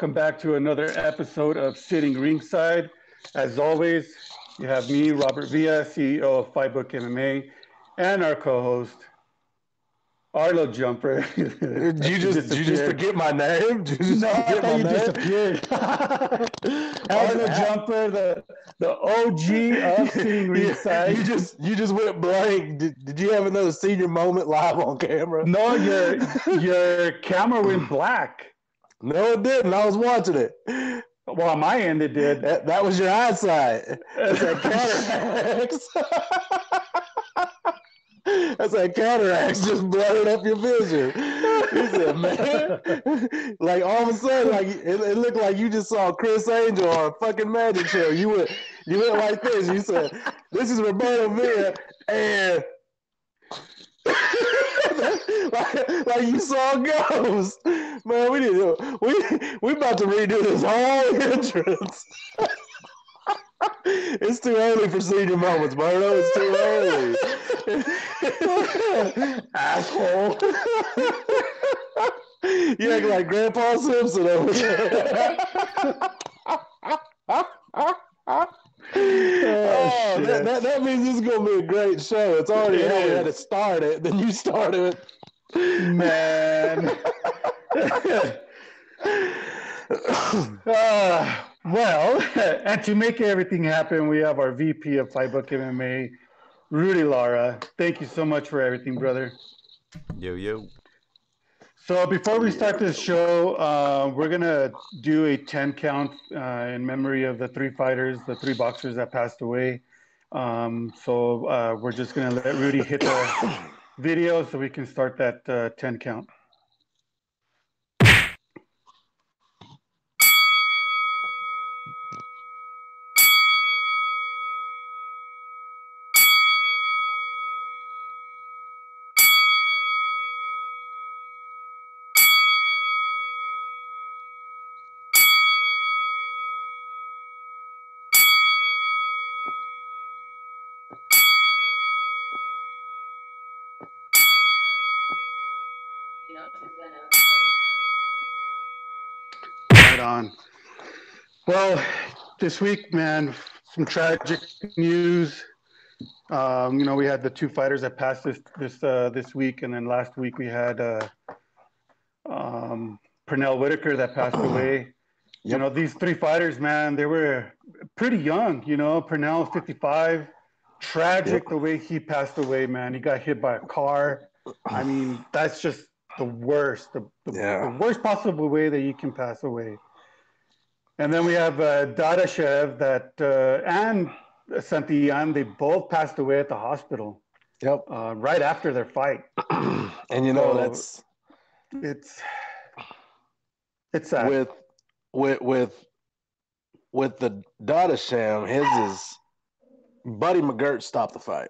Welcome back to another episode of Sitting Ringside. As always, you have me, Robert Villa, CEO of Fight Book MMA, and our co-host, Arlo Jumper. Did you just did you just forget my name? Did you just no, I forget thought you name? disappeared. Arlo Jumper, the the OG of Sitting Ringside. you just you just went blank. Did, did you have another senior moment live on camera? no, your your camera went black. No, it didn't. I was watching it. Well, on my end, it did. That, that was your eyesight. That's that cataracts. That's that cataracts just blurred up your vision. He said, man, like all of a sudden, like it, it looked like you just saw Criss Angel on a fucking magic show. You went, you went like this. You said, "This is Roberto Villa," and like, like you saw a ghost. Man, we need to, we we about to redo this whole entrance. it's too early for senior moments, Berto. It's too early. Asshole. you act like Grandpa Simpson over there. Oh, shit. That, that, that means this is gonna be a great show. It's already It how we had to is. start it. Then you started it. Man. Uh, well, and to make everything happen, we have our VP of Fight Book MMA, Rudy Lara. Thank you so much for everything, brother. Yo, yo. So before we start this show, uh, we're gonna do a 10 count uh, in memory of the three fighters, the three boxers that passed away. Um, so uh, we're just gonna let Rudy hit the video so we can start that uh, 10 count. On. Well, this week, man, some tragic news. Um, you know, we had the two fighters that passed this this uh, this week, and then last week we had uh, um, Pernell Whitaker that passed away. You know, these three fighters, man, they were pretty young. You know, Pernell, 55. Tragic Yep. the way he passed away, man. He got hit by a car. I mean, that's just the worst, the, the, Yeah. the worst possible way that you can pass away. And then we have uh, Dadashev that uh, and Santillan, they both passed away at the hospital Yep. uh, right after their fight. and you know So- that's It's it's sad. with with with with the Dadashev, his is Buddy McGirt stopped the fight.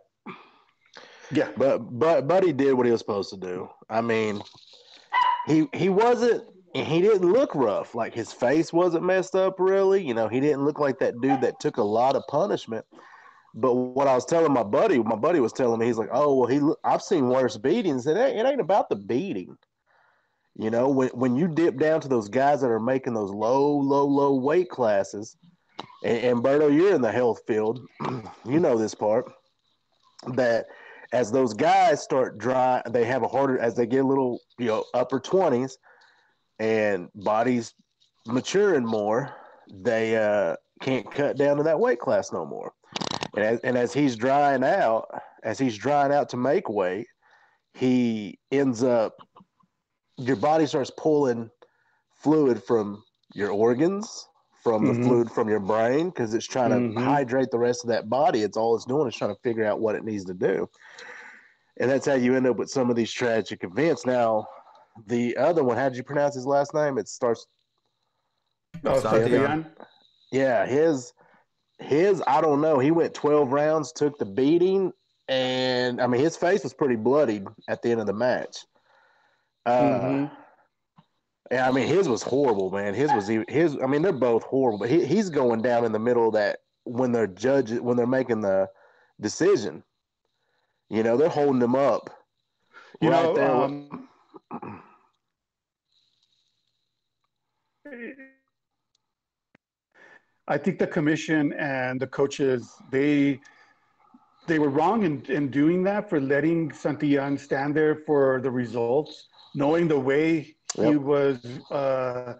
yeah, But but Buddy did what he was supposed to do. I mean, he he wasn't he didn't look rough. Like his face wasn't messed up really. You know, he didn't look like that dude that took a lot of punishment. But what I was telling my buddy, my buddy was telling me, he's like, "Oh well, he I've seen worse beatings. It ain't, it ain't about the beating. You know, when when you dip down to those guys that are making those low, low, low weight classes, and, and Berto, you're in the health field, you know this part that as those guys start dry, they have a harder as they get a little, you know, upper twenties, and bodies maturing more, they uh, can't cut down to that weight class no more. And as, and as he's drying out, as he's drying out to make weight, he ends up, your body starts pulling fluid from your organs, from the Mhm. fluid from your brain, because it's trying to Mhm. hydrate the rest of that body. It's all it's doing is trying to figure out what it needs to do. And that's how you end up with some of these tragic events. Now, the other one, how did you pronounce his last name? It starts Oh, Santillan. Santillan? yeah, his his I don't know. He went 12 rounds, took the beating, and I mean his face was pretty bloodied at the end of the match. Uh Mhm. yeah, I mean his was horrible, man. His was even his I mean they're both horrible, but he, he's going down in the middle of that when they're judges when they're making the decision. You know, they're holding him up. You right know, there with- um, I think the commission and the coaches they they were wrong in, in doing that for letting Santillan stand there for the results, knowing the way yep. he was, uh,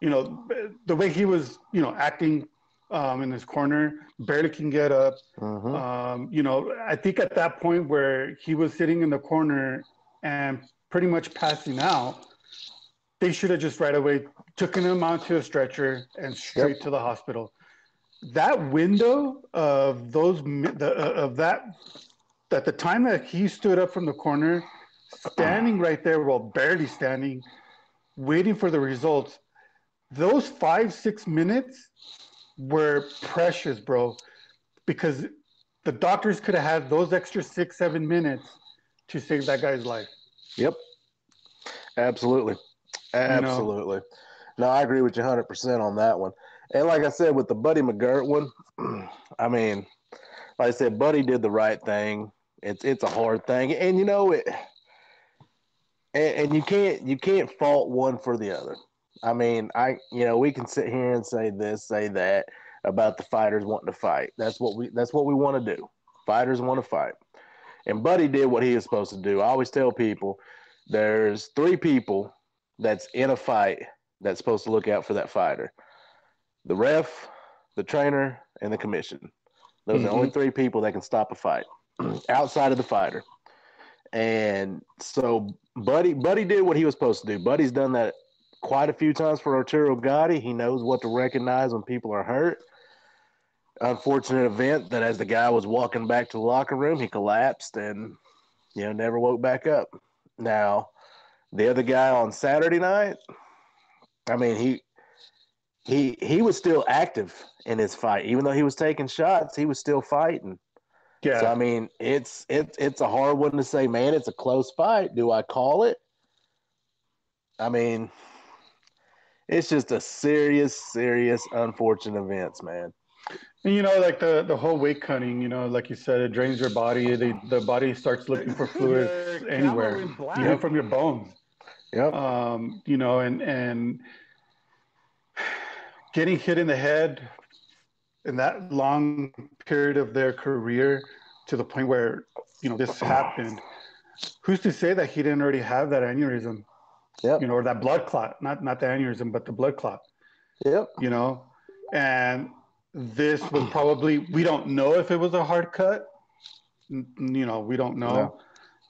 you know, the way he was, you know, acting um, in his corner, barely can get up. Mm-hmm. Um, you know, I think at that point where he was sitting in the corner and pretty much passing out, they should have just right away taken him onto a stretcher and straight yep. to the hospital. That window of those the, uh, of that at the time that he stood up from the corner, standing right there, well, barely standing, waiting for the results. Those five six minutes were precious, bro, because the doctors could have had those extra six seven minutes to save that guy's life. Yep, absolutely. Absolutely. You know? No, I agree with you 100% on that one. And like I said, with the Buddy McGirt one, I mean, like I said, Buddy did the right thing. It's it's a hard thing, and you know it. And, and you can't you can't fault one for the other. I mean, I you know we can sit here and say this, say that about the fighters wanting to fight. That's what we that's what we want to do. Fighters want to fight, and Buddy did what he was supposed to do. I always tell people, there's three people that's in a fight that's supposed to look out for that fighter the ref, the trainer, and the commission. Those mm-hmm. are the only mm-hmm. three people that can stop a fight outside of the fighter. And so Buddy Buddy did what he was supposed to do. Buddy's done that quite a few times for Arturo Gatti. He knows what to recognize when people are hurt. Unfortunate event that as the guy was walking back to the locker room, he collapsed and you know never woke back up. Now, the other guy on Saturday night, I mean, he he he was still active in his fight, even though he was taking shots. He was still fighting. Yeah. So I mean, it's it's it's a hard one to say, man. It's a close fight. Do I call it? I mean, it's just a serious, serious, unfortunate events, man. And you know, like the the whole weight cutting, you know, like you said, it drains your body. The the body starts looking for fluids anywhere, you know, from your bones. Yep. Um, you know, and and getting hit in the head in that long period of their career to the point where you know this happened. Who's to say that he didn't already have that aneurysm? Yep. You know, or that blood clot, not not the aneurysm, but the blood clot. Yep. You know, and this was probably we don't know if it was a hard cut. You know, we don't know.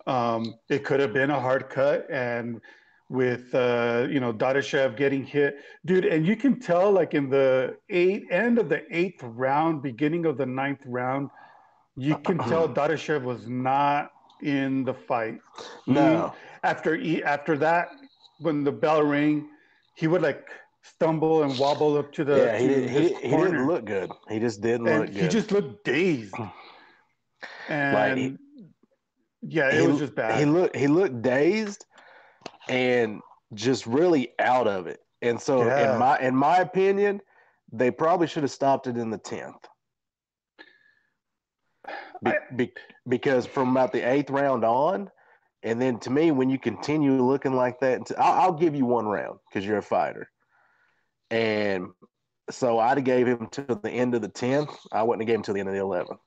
No. Um, it could have been a hard cut, and with uh, you know Dadashev getting hit, dude, and you can tell like in the eight end of the eighth round, beginning of the ninth round, you can tell Dadashev was not in the fight. No, he, after he, after that, when the bell rang, he would like stumble and wobble up to the yeah. He, did, he, he didn't look good. He just didn't and look good. He just looked dazed. And like he, yeah, it was just bad. He looked he looked dazed and just really out of it. And so, yeah. in my in my opinion, they probably should have stopped it in the tenth. Be, be, because from about the eighth round on, and then to me, when you continue looking like that, I'll, I'll give you one round because you're a fighter. And so I'd have gave him to the end of the tenth. I wouldn't have gave him to the end of the eleventh.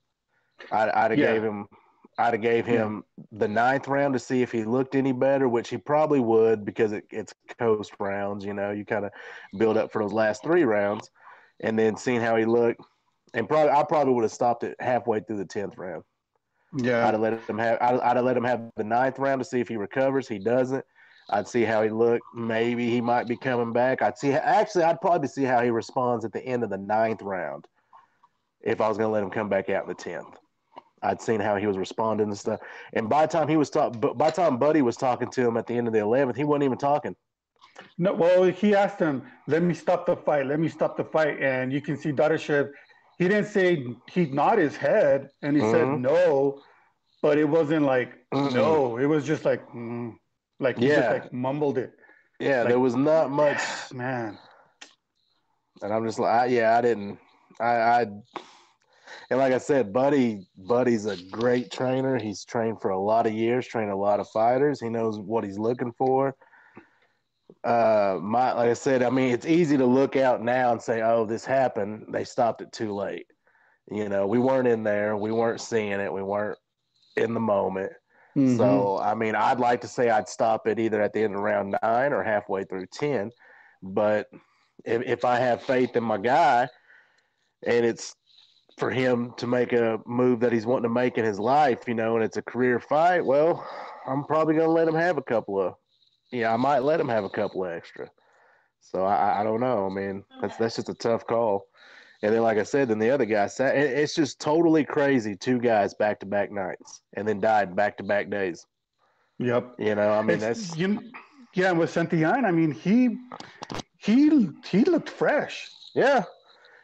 I'd, I'd have yeah. gave him I'd have gave him yeah. the ninth round to see if he looked any better, which he probably would because it, it's coast rounds. You know, you kind of build up for those last three rounds, and then seeing how he looked. And probably, I probably would have stopped it halfway through the tenth round. Yeah, I'd have let him have. I'd, I'd have let him have the ninth round to see if he recovers. He doesn't. I'd see how he looked. Maybe he might be coming back. I'd see. Actually, I'd probably see how he responds at the end of the ninth round. If I was going to let him come back out in the tenth. I'd seen how he was responding and stuff. And by the time he was talking, by the time Buddy was talking to him at the end of the 11th, he wasn't even talking. No, well, he asked him, "Let me stop the fight. Let me stop the fight." And you can see Dadashev. He didn't say he'd nod his head and he mm-hmm. said no, but it wasn't like mm-hmm. no. It was just like mm, like he yeah. just like mumbled it. Yeah, like, there was not much, man. And I'm just like, I, yeah, I didn't. I, I and like I said, Buddy, Buddy's a great trainer. He's trained for a lot of years, trained a lot of fighters. He knows what he's looking for. uh, my like I said, I mean, it's easy to look out now and say, "Oh, this happened." They stopped it too late. You know, we weren't in there, we weren't seeing it, we weren't in the moment. Mm-hmm. So, I mean, I'd like to say I'd stop it either at the end of round nine or halfway through ten. But if, if I have faith in my guy, and it's for him to make a move that he's wanting to make in his life, you know, and it's a career fight, well, I'm probably going to let him have a couple of, yeah, I might let him have a couple of extra. So I, I don't know. I mean, that's that's just a tough call. And then, like I said, then the other guy sat. It's just totally crazy. Two guys back to back nights, and then died back to back days. Yep. You know, I mean, it's, that's you, yeah. With Santillan, I mean, he he he looked fresh. Yeah.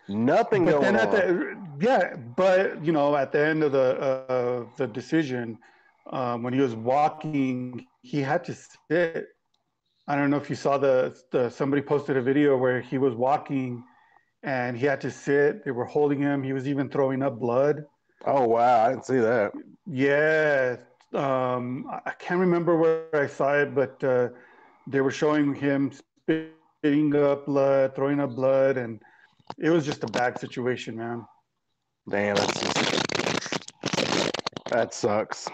Nothing but going then at on. The, yeah, but you know, at the end of the uh, the decision, um, when he was walking, he had to sit. I don't know if you saw the, the somebody posted a video where he was walking and he had to sit. They were holding him. He was even throwing up blood. Oh wow, I didn't see that. Yeah, um, I can't remember where I saw it, but uh, they were showing him spitting up blood, throwing up blood, and it was just a bad situation, man. Damn, that's that sucks.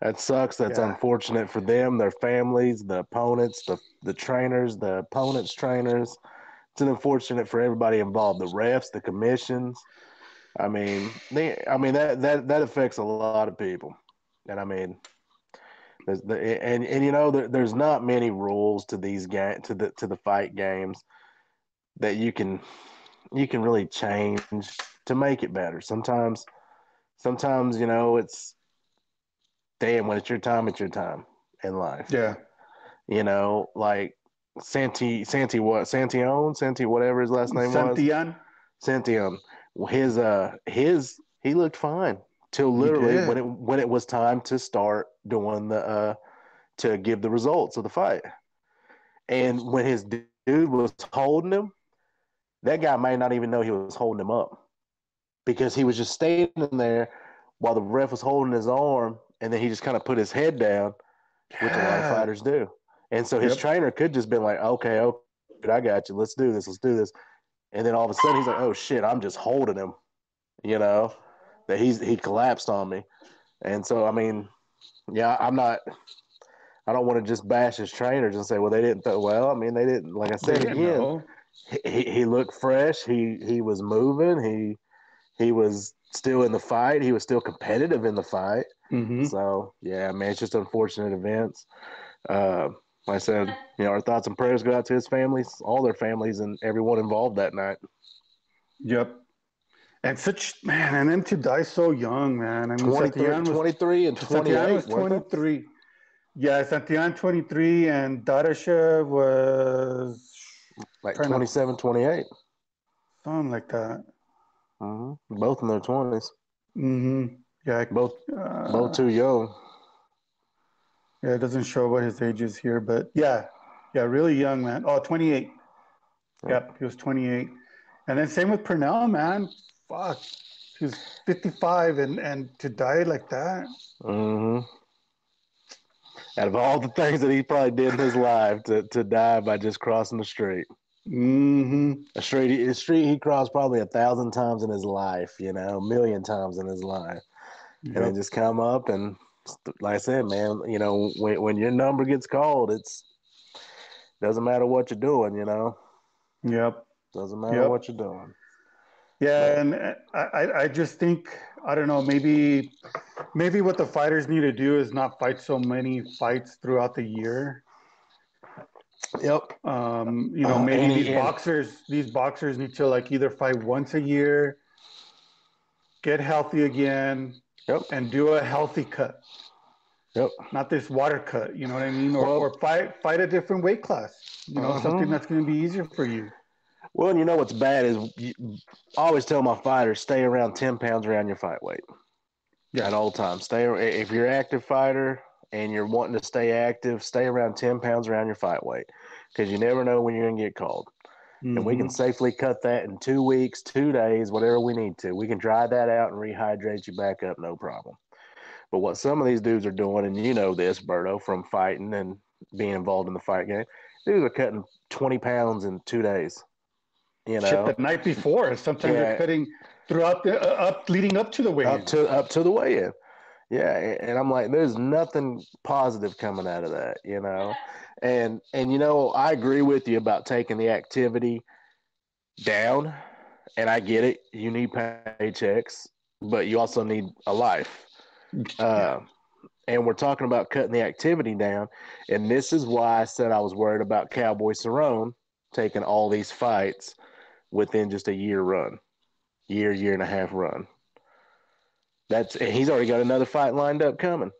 That sucks. That's yeah. unfortunate for them, their families, the opponents, the the trainers, the opponents' trainers. It's unfortunate for everybody involved, the refs, the commissions. I mean, they, I mean that that that affects a lot of people, and I mean, there's the, and and you know there, there's not many rules to these game to the to the fight games that you can you can really change to make it better. Sometimes sometimes you know it's damn when it's your time, it's your time in life. Yeah. You know, like Santi Santi what Santion Santi whatever his last name Santillan. was Santillan. His uh his he looked fine till literally when it when it was time to start doing the uh to give the results of the fight. And when his dude was holding him, that guy may not even know he was holding him up because he was just standing there while the ref was holding his arm, and then he just kind of put his head down, which a lot of fighters do. And so his yep. trainer could just been like, "Okay, okay, I got you. Let's do this. Let's do this." And then all of a sudden he's like, "Oh shit, I'm just holding him," you know, that he's he collapsed on me. And so I mean, yeah, I'm not. I don't want to just bash his trainers and say, "Well, they didn't." Well, I mean, they didn't. Like I said again, know he, he looked fresh. He he was moving. He he was still in the fight. He was still competitive in the fight. Mm-hmm. So yeah, man, it's just unfortunate events. Uh, like I said, you know, our thoughts and prayers go out to his families, all their families, and everyone involved that night. Yep. And such man, and then to die so young, man. I mean, 23, was, 23 and 28. was 23. Yeah, Santillan 23 and Dadashev was like 27, 28. Something like that. Mm-hmm. Both in their 20s. Mm-hmm. Yeah. Both, uh, both too young. Yeah, it doesn't show what his age is here, but yeah. Yeah, really young, man. Oh, 28. Yeah. Yep, he was 28. And then same with Pernell, man. Fuck. He was 55 and, and to die like that. Mm-hmm out of all the things that he probably did in his life to, to die by just crossing the street. Mm-hmm. A street, a street he crossed probably a thousand times in his life, you know, a million times in his life, yep. and then just come up and, like I said, man, you know, when when your number gets called, it's doesn't matter what you're doing, you know. Yep. Doesn't matter yep. what you're doing. Yeah, and I, I just think I don't know. Maybe, maybe what the fighters need to do is not fight so many fights throughout the year. Yep. Um, you know, maybe uh, these boxers, these boxers need to like either fight once a year, get healthy again, yep. and do a healthy cut. Yep. Not this water cut. You know what I mean? Or, well, or fight fight a different weight class. You know, uh-huh. something that's going to be easier for you. Well, and you know what's bad is you, I always tell my fighters stay around ten pounds around your fight weight. Yeah, at all times. Stay if you're an active fighter and you're wanting to stay active, stay around ten pounds around your fight weight because you never know when you're gonna get called. Mm-hmm. And we can mm-hmm. safely cut that in two weeks, two days, whatever we need to. We can dry that out and rehydrate you back up, no problem. But what some of these dudes are doing, and you know this, Berto, from fighting and being involved in the fight game. Dudes are cutting 20 pounds in two days. You know, Shit, the night before. Sometimes Yeah. they're cutting throughout the uh, up leading up to the weigh-in. up to up to the weigh-in. Yeah, and I'm like, there's nothing positive coming out of that, you know. And and you know, I agree with you about taking the activity down, and I get it. You need paychecks, but you also need a life. Uh, and we're talking about cutting the activity down, and this is why I said I was worried about Cowboy Cerrone taking all these fights within just a year run, year year and a half run. That's and he's already got another fight lined up coming.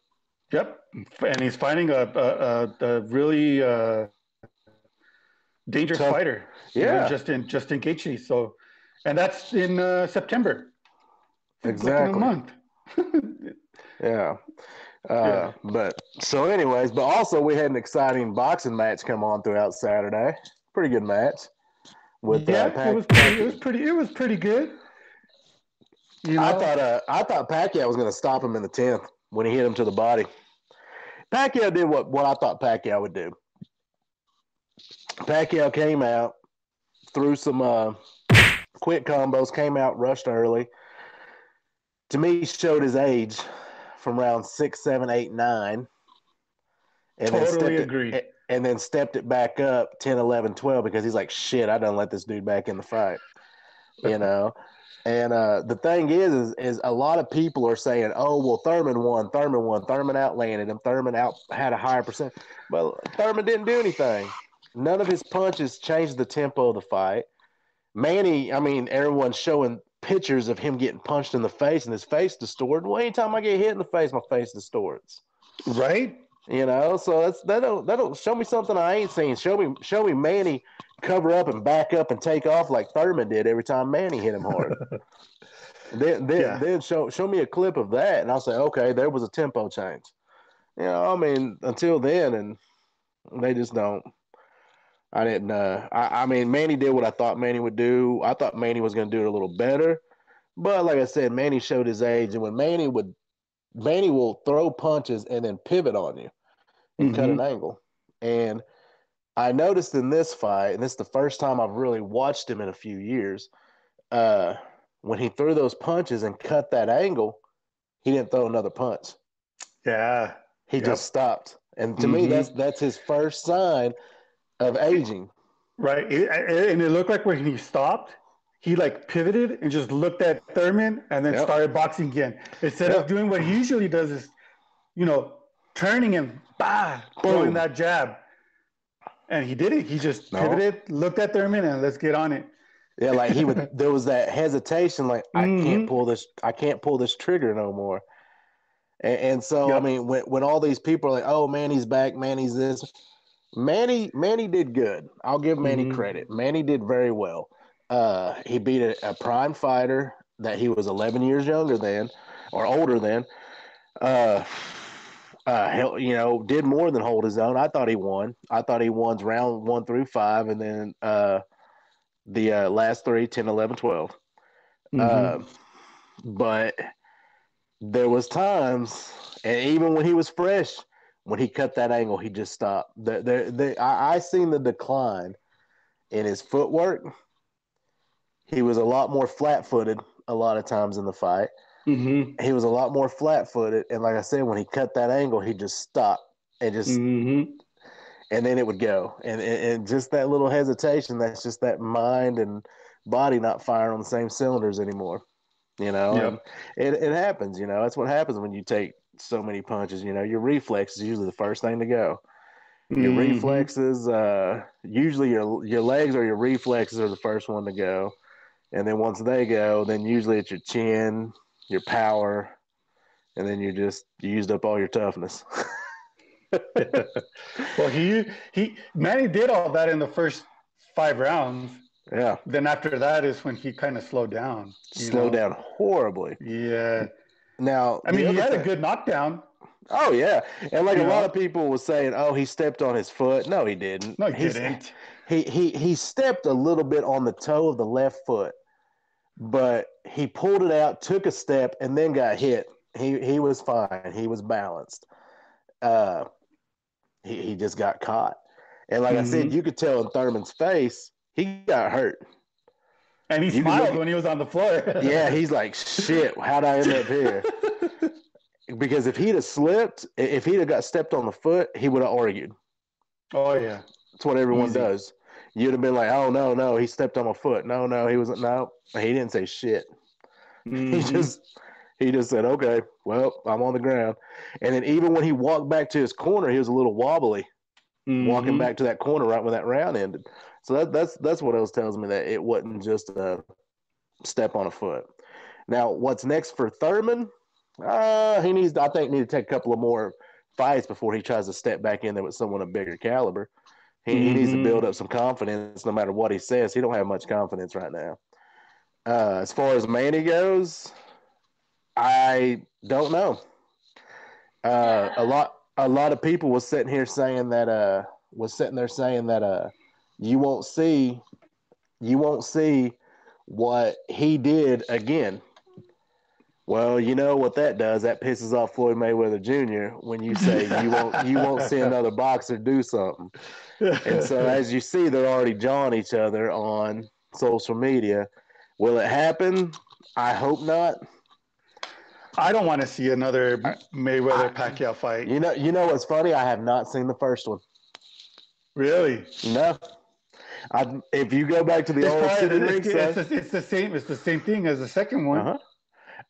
Yep, and he's fighting a a, a, really uh, dangerous fighter. Yeah. Justin Justin Gaethje. So, and that's in uh, September. It's like in Exactly. month. Yeah. Uh, Yeah. But so, anyways, but also we had an exciting boxing match come on throughout Saturday. Pretty good match. With yeah, uh, Pac- it was pretty, it was pretty it was pretty good. You know, I thought uh, I thought Pacquiao was going to stop him in the tenth when he hit him to the body. Pacquiao did what what I thought Pacquiao would do. Pacquiao came out, threw some uh, quick combos, came out, rushed early. To me, showed his age from round six, seven, eight, nine. And then stepped it- and then stepped it back up 10 11 12 because he's like shit i done let this dude back in the fight you know and uh the thing is, is is a lot of people are saying oh well thurman won thurman won thurman outlanded him thurman out had a higher percent. But thurman didn't do anything. None of his punches changed the tempo of the fight. Manny i mean everyone's showing pictures of him getting punched in the face and his face distorted. Well anytime i get hit in the face my face distorts. Right? you know, so that's that don't that don't show me something I ain't seen. Show me show me Manny cover up and back up and take off like Thurman did every time Manny hit him hard. then then, Yeah. then show show me a clip of that and I'll say, okay, there was a tempo change. You know, I mean, until then and they just don't I didn't uh I, I mean Manny did what I thought Manny would do. I thought Manny was gonna do it a little better. But like I said, Manny showed his age and when Manny would Manny will throw punches and then pivot on you and cut an angle. And I noticed in this fight, and this is the first time I've really watched him in a few years, uh, when he threw those punches and cut that angle, he didn't throw another punch. Yeah, He Yep. just stopped. And to me, Mhm. that's that's his first sign of aging. right. And it looked like when he stopped, he like pivoted and just looked at Thurman and then Yep. started boxing again. Instead Yep. of doing what he usually does is, you know, turning and bah, throwing that jab. And he did it. He just No. pivoted, looked at Thurman, and let's get on it. Yeah, like he would. there was that hesitation, like I Mhm. can't pull this. I can't pull this trigger no more. And, and so, I mean, when when all these people are like, "Oh, Manny's back. Manny's this," Manny Manny did good. I'll give Manny Mhm. credit. Manny did very well. Uh, he beat a, a prime fighter that he was 11 years younger than, or older than. Uh, uh, you know, did more than hold his own. I thought he won. I thought he won round one through five, and then uh, the uh, last three 10 11 12 Mhm. uh, but there was times and even when he was fresh when he cut that angle he just stopped there, there, there I, I seen the decline in his footwork he was a lot more flat-footed a lot of times in the fight Mhm. he was a lot more flat-footed and like i said when he cut that angle he just stopped and just Mhm. and then it would go and, and and just that little hesitation that's just that mind and body not firing on the same cylinders anymore you know Yep. And it, it happens you know that's what happens when you take so many punches you know your reflex is usually the first thing to go your Mhm. reflexes uh usually your your legs or your reflexes are the first one to go and then once they go then usually it's your chin your power and then you just you used up all your toughness well, he he Manny did all that in the first five rounds. yeah Then after that is when he kind of slowed down. you slow know? down horribly Yeah, now I mean, he had a good knockdown. oh yeah and like You a lot of people was saying oh he stepped on his foot no he didn't No, he He's- didn't. he he he stepped a little bit on the toe of the left foot, but he pulled it out, took a step, and then got hit. He he was fine. He was balanced. Uh, he, he just got caught. And like I Mhm. said, you could tell in Thurman's face, he got hurt. And he You smiled look- when he was on the floor. Yeah, he's like, shit, how'd I end up here? Because if he'd have slipped, if he'd have got stepped on the foot, he would have argued. oh yeah. That's what everyone Easy. does. You'd have been like, oh, no, no, he stepped on my foot. No, no, he wasn't. No, he didn't say shit. He Mhm. just he just said, okay, well, I'm on the ground. And then even when he walked back to his corner, he was a little wobbly walking Mhm. back to that corner right when that round ended. So that, that's that's what else tells me that it wasn't just a step on a foot. Now, what's next for Thurman? Uh, he needs, I think, need to take a couple of more fights before he tries to step back in there with someone of bigger caliber. He, he needs to build up some confidence, no matter what he says. He don't have much confidence right now. Uh, as far as Manny goes, I don't know. Uh, a lot, a lot of people was sitting here saying that, uh, was sitting there saying that, uh, you won't see, you won't see what he did again. Well, you know what that does? That pisses off Floyd Mayweather Jr. when you say you won't, you won't see another boxer do something. And so, as you see, they're already jawing each other on social media. Will it happen? I hope not. I don't want to see another Mayweather Pacquiao fight. You know, you know what's funny? I have not seen the first one. Really? No. I, if you go back to the It's, old probably- city it's, ringside, it's, the, it's the same. It's the same thing as the second one. uh-huh.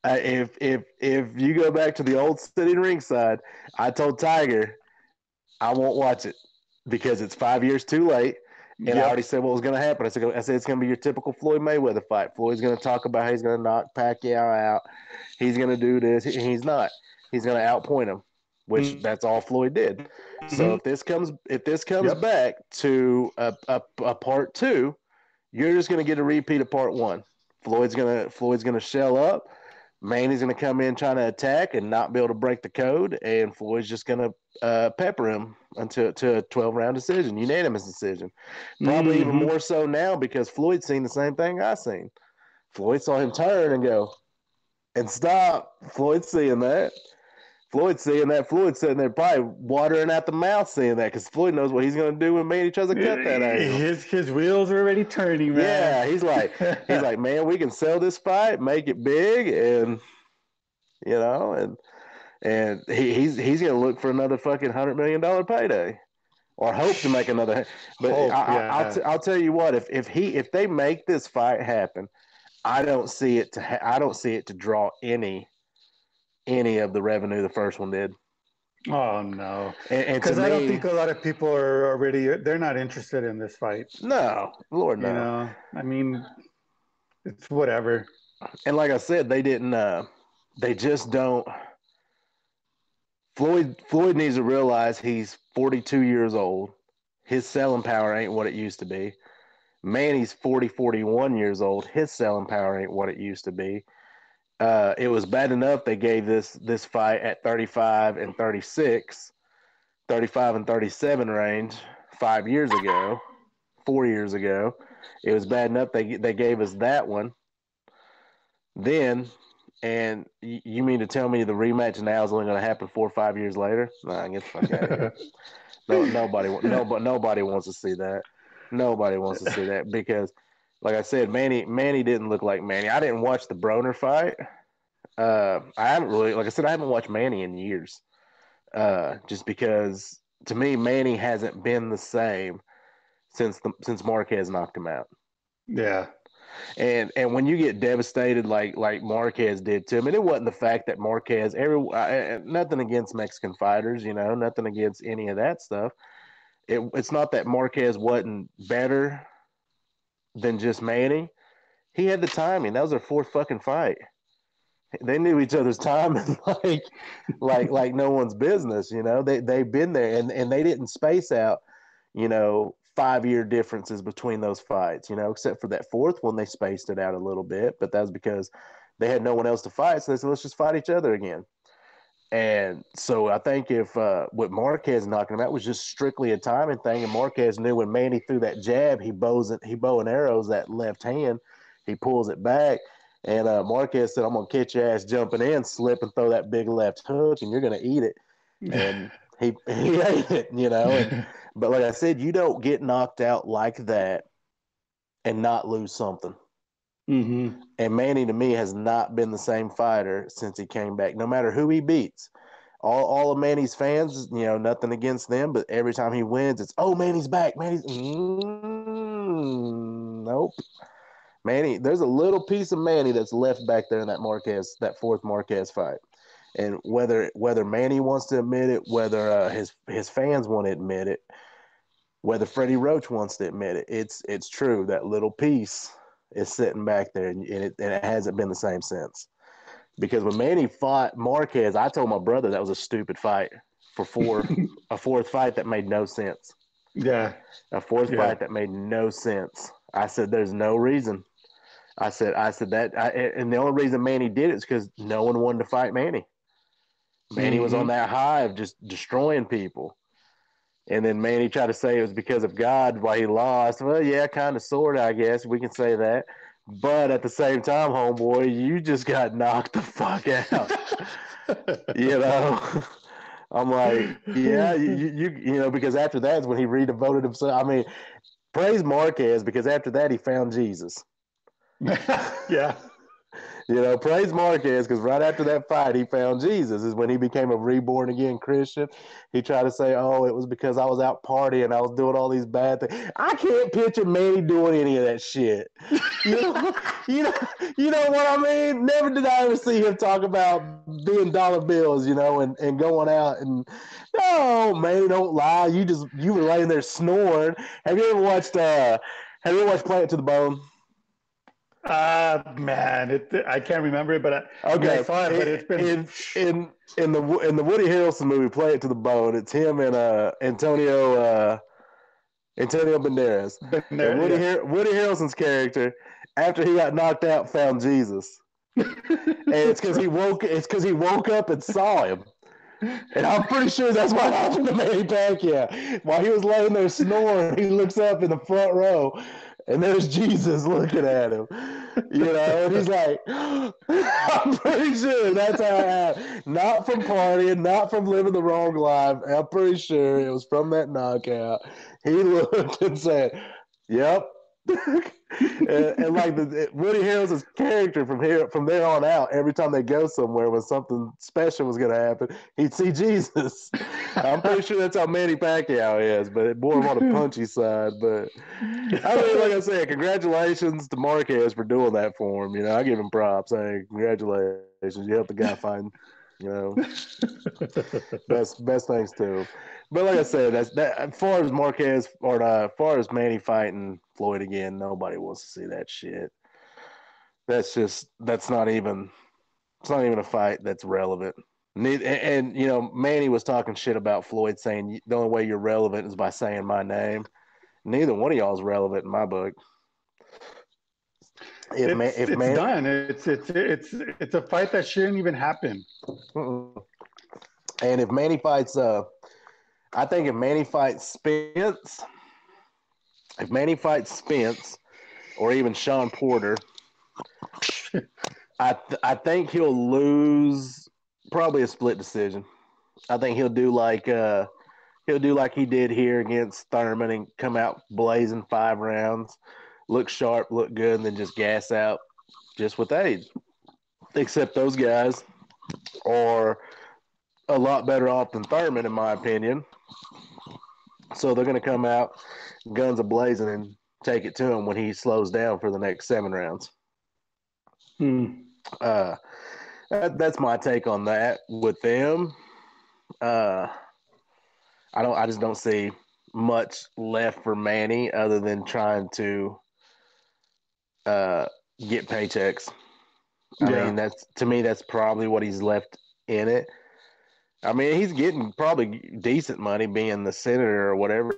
uh, if if if you go back to the old Sitting Ringside, I told Tiger, I won't watch it because it's five years too late. And I already said what was going to happen. I said, I said it's going to be your typical Floyd Mayweather fight. Floyd's going to talk about how he's going to knock Pacquiao out. He's going to do this. He- He's not. He's going to outpoint him, which Mhm. that's all Floyd did. So if this comes, if this comes Yep. back to a, a, a part two, you're just going to get a repeat of part one. Floyd's going to Floyd's going to shell up. Manny's going to come in trying to attack and not be able to break the code, and Floyd's just going to uh, pepper him until to a 12 round decision, unanimous decision. Probably even Mhm. more so now because Floyd's seen the same thing I seen. Floyd saw him turn and go and stop. Floyd's seeing that. Floyd's seeing that. Floyd's sitting there probably watering out the mouth seeing that because Floyd knows what he's going to do when Manny tries to cut that angle. His his wheels are already turning, man. Yeah, he's like, he's like, man, we can sell this fight, make it big, and you know, and and he, he's he's gonna look for another fucking hundred million dollar payday, or hope to make another. But Hope, I, I, yeah. I'll, t- I'll tell you what, if if he if they make this fight happen, I don't see it to ha- I don't see it to draw any any of the revenue the first one did. oh no, And, and to because I don't think a lot of people are already. They're not interested in this fight. no, Lord no. You know, I mean, it's whatever. and like I said, they didn't. Uh, they just don't. Floyd Floyd needs to realize he's 42 years old. His selling power ain't what it used to be. Manny's 40, 41 years old. His selling power ain't what it used to be. Uh, it was bad enough they gave this this fight at 35 and 36, 35 and 37 range five years ago, four years ago. It was bad enough they they gave us that one. Then, and you mean to tell me the rematch now is only going to happen four or five years later? Nah, get the fuck out of here. No, nobody, nobody, nobody wants to see that. Nobody wants to see that because, like I said, Manny, Manny didn't look like Manny. I didn't watch the Broner fight. Uh, I haven't really, like I said, I haven't watched Manny in years. Uh, just because to me, Manny hasn't been the same since the since Marquez knocked him out. yeah, And and when you get devastated like like Marquez did to him, and it wasn't the fact that Marquez every uh, nothing against Mexican fighters, you know, nothing against any of that stuff. It, it's not that Marquez wasn't better than just Manny. He had the timing. That was their fourth fucking fight. They knew each other's timing like like like no one's business, you know. They they've been there and, and they didn't space out, you know, five year differences between those fights, you know, except for that fourth one, they spaced it out a little bit, but that was because they had no one else to fight. So they said, let's just fight each other again. And so I think if uh, what Marquez knocking him out was just strictly a timing thing, and Marquez knew when Manny threw that jab, he bows it, he bow and arrows that left hand, he pulls it back, and uh, Marquez said, "I'm gonna catch your ass jumping in, slip and throw that big left hook, and you're gonna eat it." And He he ate it, you know. And, but like I said, you don't get knocked out like that and not lose something. Mm-hmm. And Manny to me has not been the same fighter since he came back. No matter who he beats, all all of Manny's fans, you know, nothing against them, but every time he wins, it's oh Manny's back. Manny's mm, nope. Manny, there's a little piece of Manny that's left back there in that Marquez, that fourth Marquez fight. And whether whether Manny wants to admit it, whether uh, his his fans want to admit it, whether Freddie Roach wants to admit it, it's it's true. That little piece is sitting back there, and it, and it hasn't been the same since. Because when Manny fought Marquez, I told my brother that was a stupid fight for four, a fourth fight that made no sense. Yeah, a fourth Yeah. fight that made no sense. I said, "There's no reason." I said, "I said that," I, and the only reason Manny did it is because no one wanted to fight Manny. Manny was Mhm. on that high of just destroying people, and then Manny tried to say it was because of God why he lost. Well, yeah, kind of, sort of, I guess we can say that. But at the same time, homeboy, you just got knocked the fuck out. you know. I'm like, yeah, you, you, you, know, because after that's when he redevoted himself. I mean, praise Marquez because after that he found Jesus. yeah. You know, praise Marquez because right after that fight he found Jesus is when he became a reborn again Christian. He tried to say, "Oh, it was because I was out partying, I was doing all these bad things." I can't picture Manny doing any of that shit. You know, you know, you know what I mean? Never did I ever see him talk about being dollar bills, you know, and, and going out and no, Manny, don't lie. You just you were laying there snoring. Have you ever watched uh have you ever watched Play It to the Bone? Ah, man, it, I can't remember it, but I, Okay, I saw it, but it's been in in in the in the Woody Harrelson movie, Play It to the Bone. It's him and uh Antonio uh Antonio Banderas. And Woody yeah. Har- Woody Harrelson's character, after he got knocked out, found Jesus, and it's because he woke. It's because he woke up and saw him. And I'm pretty sure that's what happened to Manny Pacquiao. While he was laying there snoring, he looks up in the front row, and there's Jesus looking at him. You know, and he's like, I'm pretty sure that's how it happened. Not from partying, not from living the wrong life. I'm pretty sure it was from that knockout. He looked and said, Yep. and, and like the Woody Harrelson's character from here from there on out, every time they go somewhere when something special was going to happen, he'd see Jesus. I'm pretty sure that's how Manny Pacquiao is, but it more on the punchy side. But I mean, like I said, congratulations to Marquez for doing that for him. You know, I give him props. Hey, congratulations, you helped the guy find. You know, best best thanks to him. But like I said, that's that. As far as Marquez or uh, as far as Manny fighting Floyd again, nobody wants to see that shit. That's just that's not even it's not even a fight that's relevant. And, and you know, Manny was talking shit about Floyd, saying the only way you're relevant is by saying my name. Neither one of y'all is relevant in my book. If, it's, man, if it's man, done. It's it's it's it's a fight that shouldn't even happen. And if Manny fights, uh, I think if Manny fights Spence, if Manny fights Spence, or even Shawn Porter, I th- I think he'll lose probably a split decision. I think he'll do like uh, he'll do like he did here against Thurman and come out blazing five rounds, look sharp, look good, and then just gas out just with age. Except those guys are a lot better off than Thurman, in my opinion. So they're going to come out guns a blazing and take it to him when he slows down for the next seven rounds. Hmm. Uh, that, that's my take on that with them. Uh, I don't. I just don't see much left for Manny other than trying to uh, get paychecks. I Yeah. mean, that's to me. That's probably what he's left in it. I mean, he's getting probably decent money being the senator or whatever.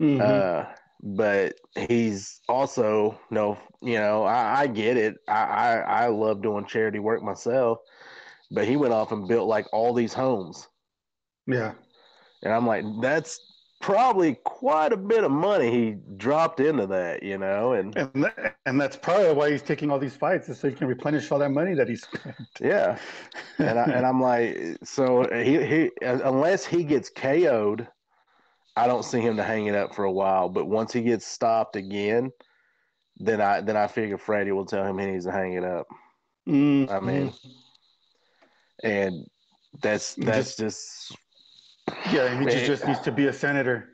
Mhm. Uh, but he's also no, you know, I, I get it. I, I I love doing charity work myself, but he went off and built like all these homes, yeah. and I'm like, that's probably quite a bit of money he dropped into that, you know, and and that, and that's probably why he's taking all these fights, is so he can replenish all that money that he spent. Yeah, and I, and I'm like, so he he unless he gets KO'd, I don't see him to hang it up for a while. But once he gets stopped again, then I then I figure Freddie will tell him he needs to hang it up. Mm-hmm. I mean, and that's that's just, just yeah, he just, just needs to be a senator.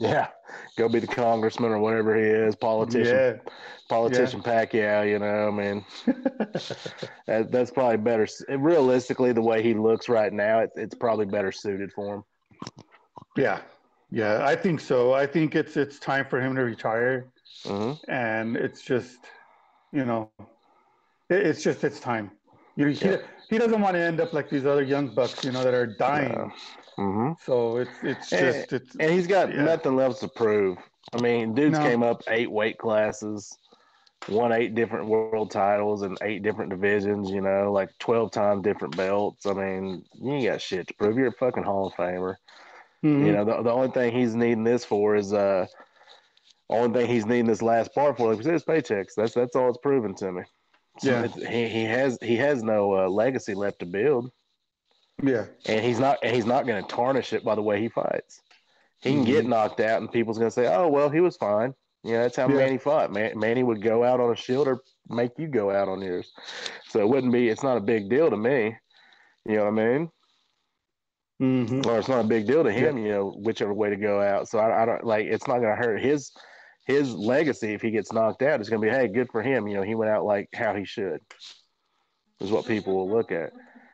Yeah, go be the congressman or whatever he is, politician, Yeah. politician Pacquiao. You know, I mean, that, that's probably better. Realistically, the way he looks right now, it, it's probably better suited for him. Yeah, yeah, I think so. I think it's it's time for him to retire, hmm and it's just, you know, it, it's just it's time. You know, he, Yeah. he doesn't want to end up like these other young bucks, you know, that are dying. Hmm So it's it's And- just it's And he's got Yeah. nothing else to prove. I mean, dude's No. came up eight weight classes, won eight different world titles in eight different divisions, you know, like 12 times different belts. I mean, you ain't got shit to prove. You're a fucking Hall of Famer. Mhm. You know, the, the only thing he's needing this for is, uh, only thing he's needing this last part for, like we said, is paychecks. That's that's all it's proven to me. So Yeah. he, he has he has no uh, legacy left to build, yeah, and he's not and he's not going to tarnish it by the way he fights. He can get Mhm. knocked out, and people's going to say, "Oh, well, he was fine." You know, that's how Yeah. Manny fought. Man, Manny would go out on a shield or make you go out on yours. So it wouldn't be. It's not a big deal to me. You know what I mean? hmm Or it's not a big deal to him. You know, whichever way to go out. So I, I don't like. It's not going to hurt his his legacy if he gets knocked out. It's going to be, hey, good for him. You know, he went out like how he should. Is what people will look at.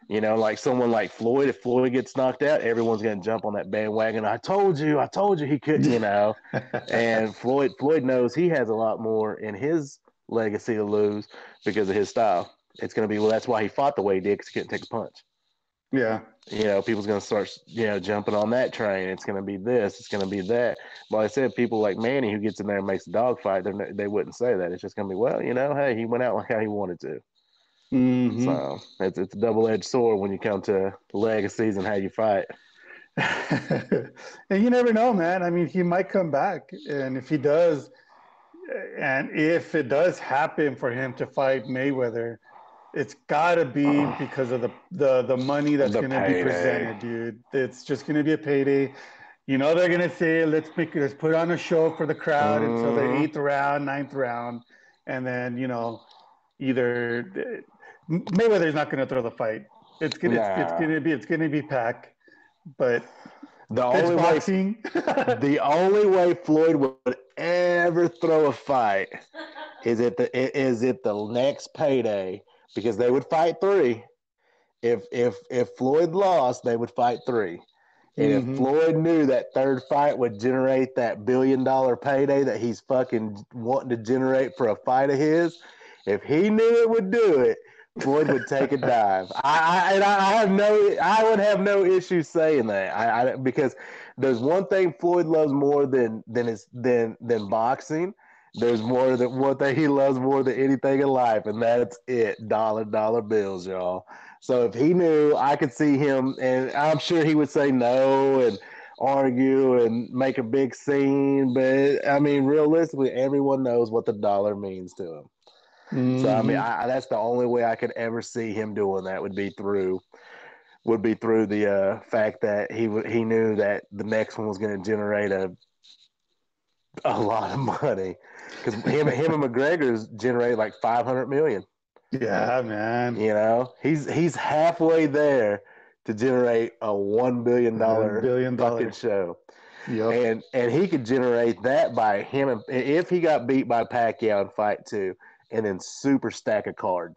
You know, like someone like Floyd, if Floyd gets knocked out, everyone's going to jump on that bandwagon. I told you, I told you he couldn't, you know. and Floyd, Floyd knows he has a lot more in his legacy to lose because of his style. It's going to be well. That's why he fought the way he did because he couldn't take a punch. yeah, You know, people's going to start, you know, jumping on that train. It's going to be this. It's going to be that. But like I said, people like Manny who gets in there and makes a dog fight, they're, they wouldn't say that. It's just going to be well, you know, hey, he went out like how he wanted to. Mhm. So it's it's a double edged sword when you come to legacies and how you fight. and you never know, man. I mean, he might come back, and if he does, and if it does happen for him to fight Mayweather, it's got to be because of the the the money that's going to be presented, dude. It's just going to be a payday. You know, they're going to say, "Let's make let's put on a show for the crowd until the Mhm. eighth round, ninth round, and then you know, either Mayweather's not going to throw the fight. It's gonna it's, it's gonna be it's gonna be Pac, but The only way the only way Floyd would ever throw a fight is at the is it the next payday because they would fight three. If if if Floyd lost, they would fight three. And Mhm. if Floyd knew that third fight would generate that billion dollar payday that he's fucking wanting to generate for a fight of his, if he knew it would do it, Floyd would take a dive. I, I and I have no, I would have no issue saying that. I, I because there's one thing Floyd loves more than than is than than boxing. There's more than one thing he loves more than anything in life, and that's it. Dollar dollar bills, y'all. So if he knew, I could see him, and I'm sure he would say no and argue and make a big scene. But I mean, realistically, everyone knows what the dollar means to him. So I mean, Mhm. I, that's the only way I could ever see him doing that would be through would be through the uh, fact that he w- he knew that the next one was going to generate a a lot of money because him him and McGregor's generated like five hundred million. yeah, man. You know, he's he's halfway there to generate a one billion dollar billion fucking dollars. show, Yep. and and he could generate that by him and if he got beat by Pacquiao in fight two, and then super stack a card.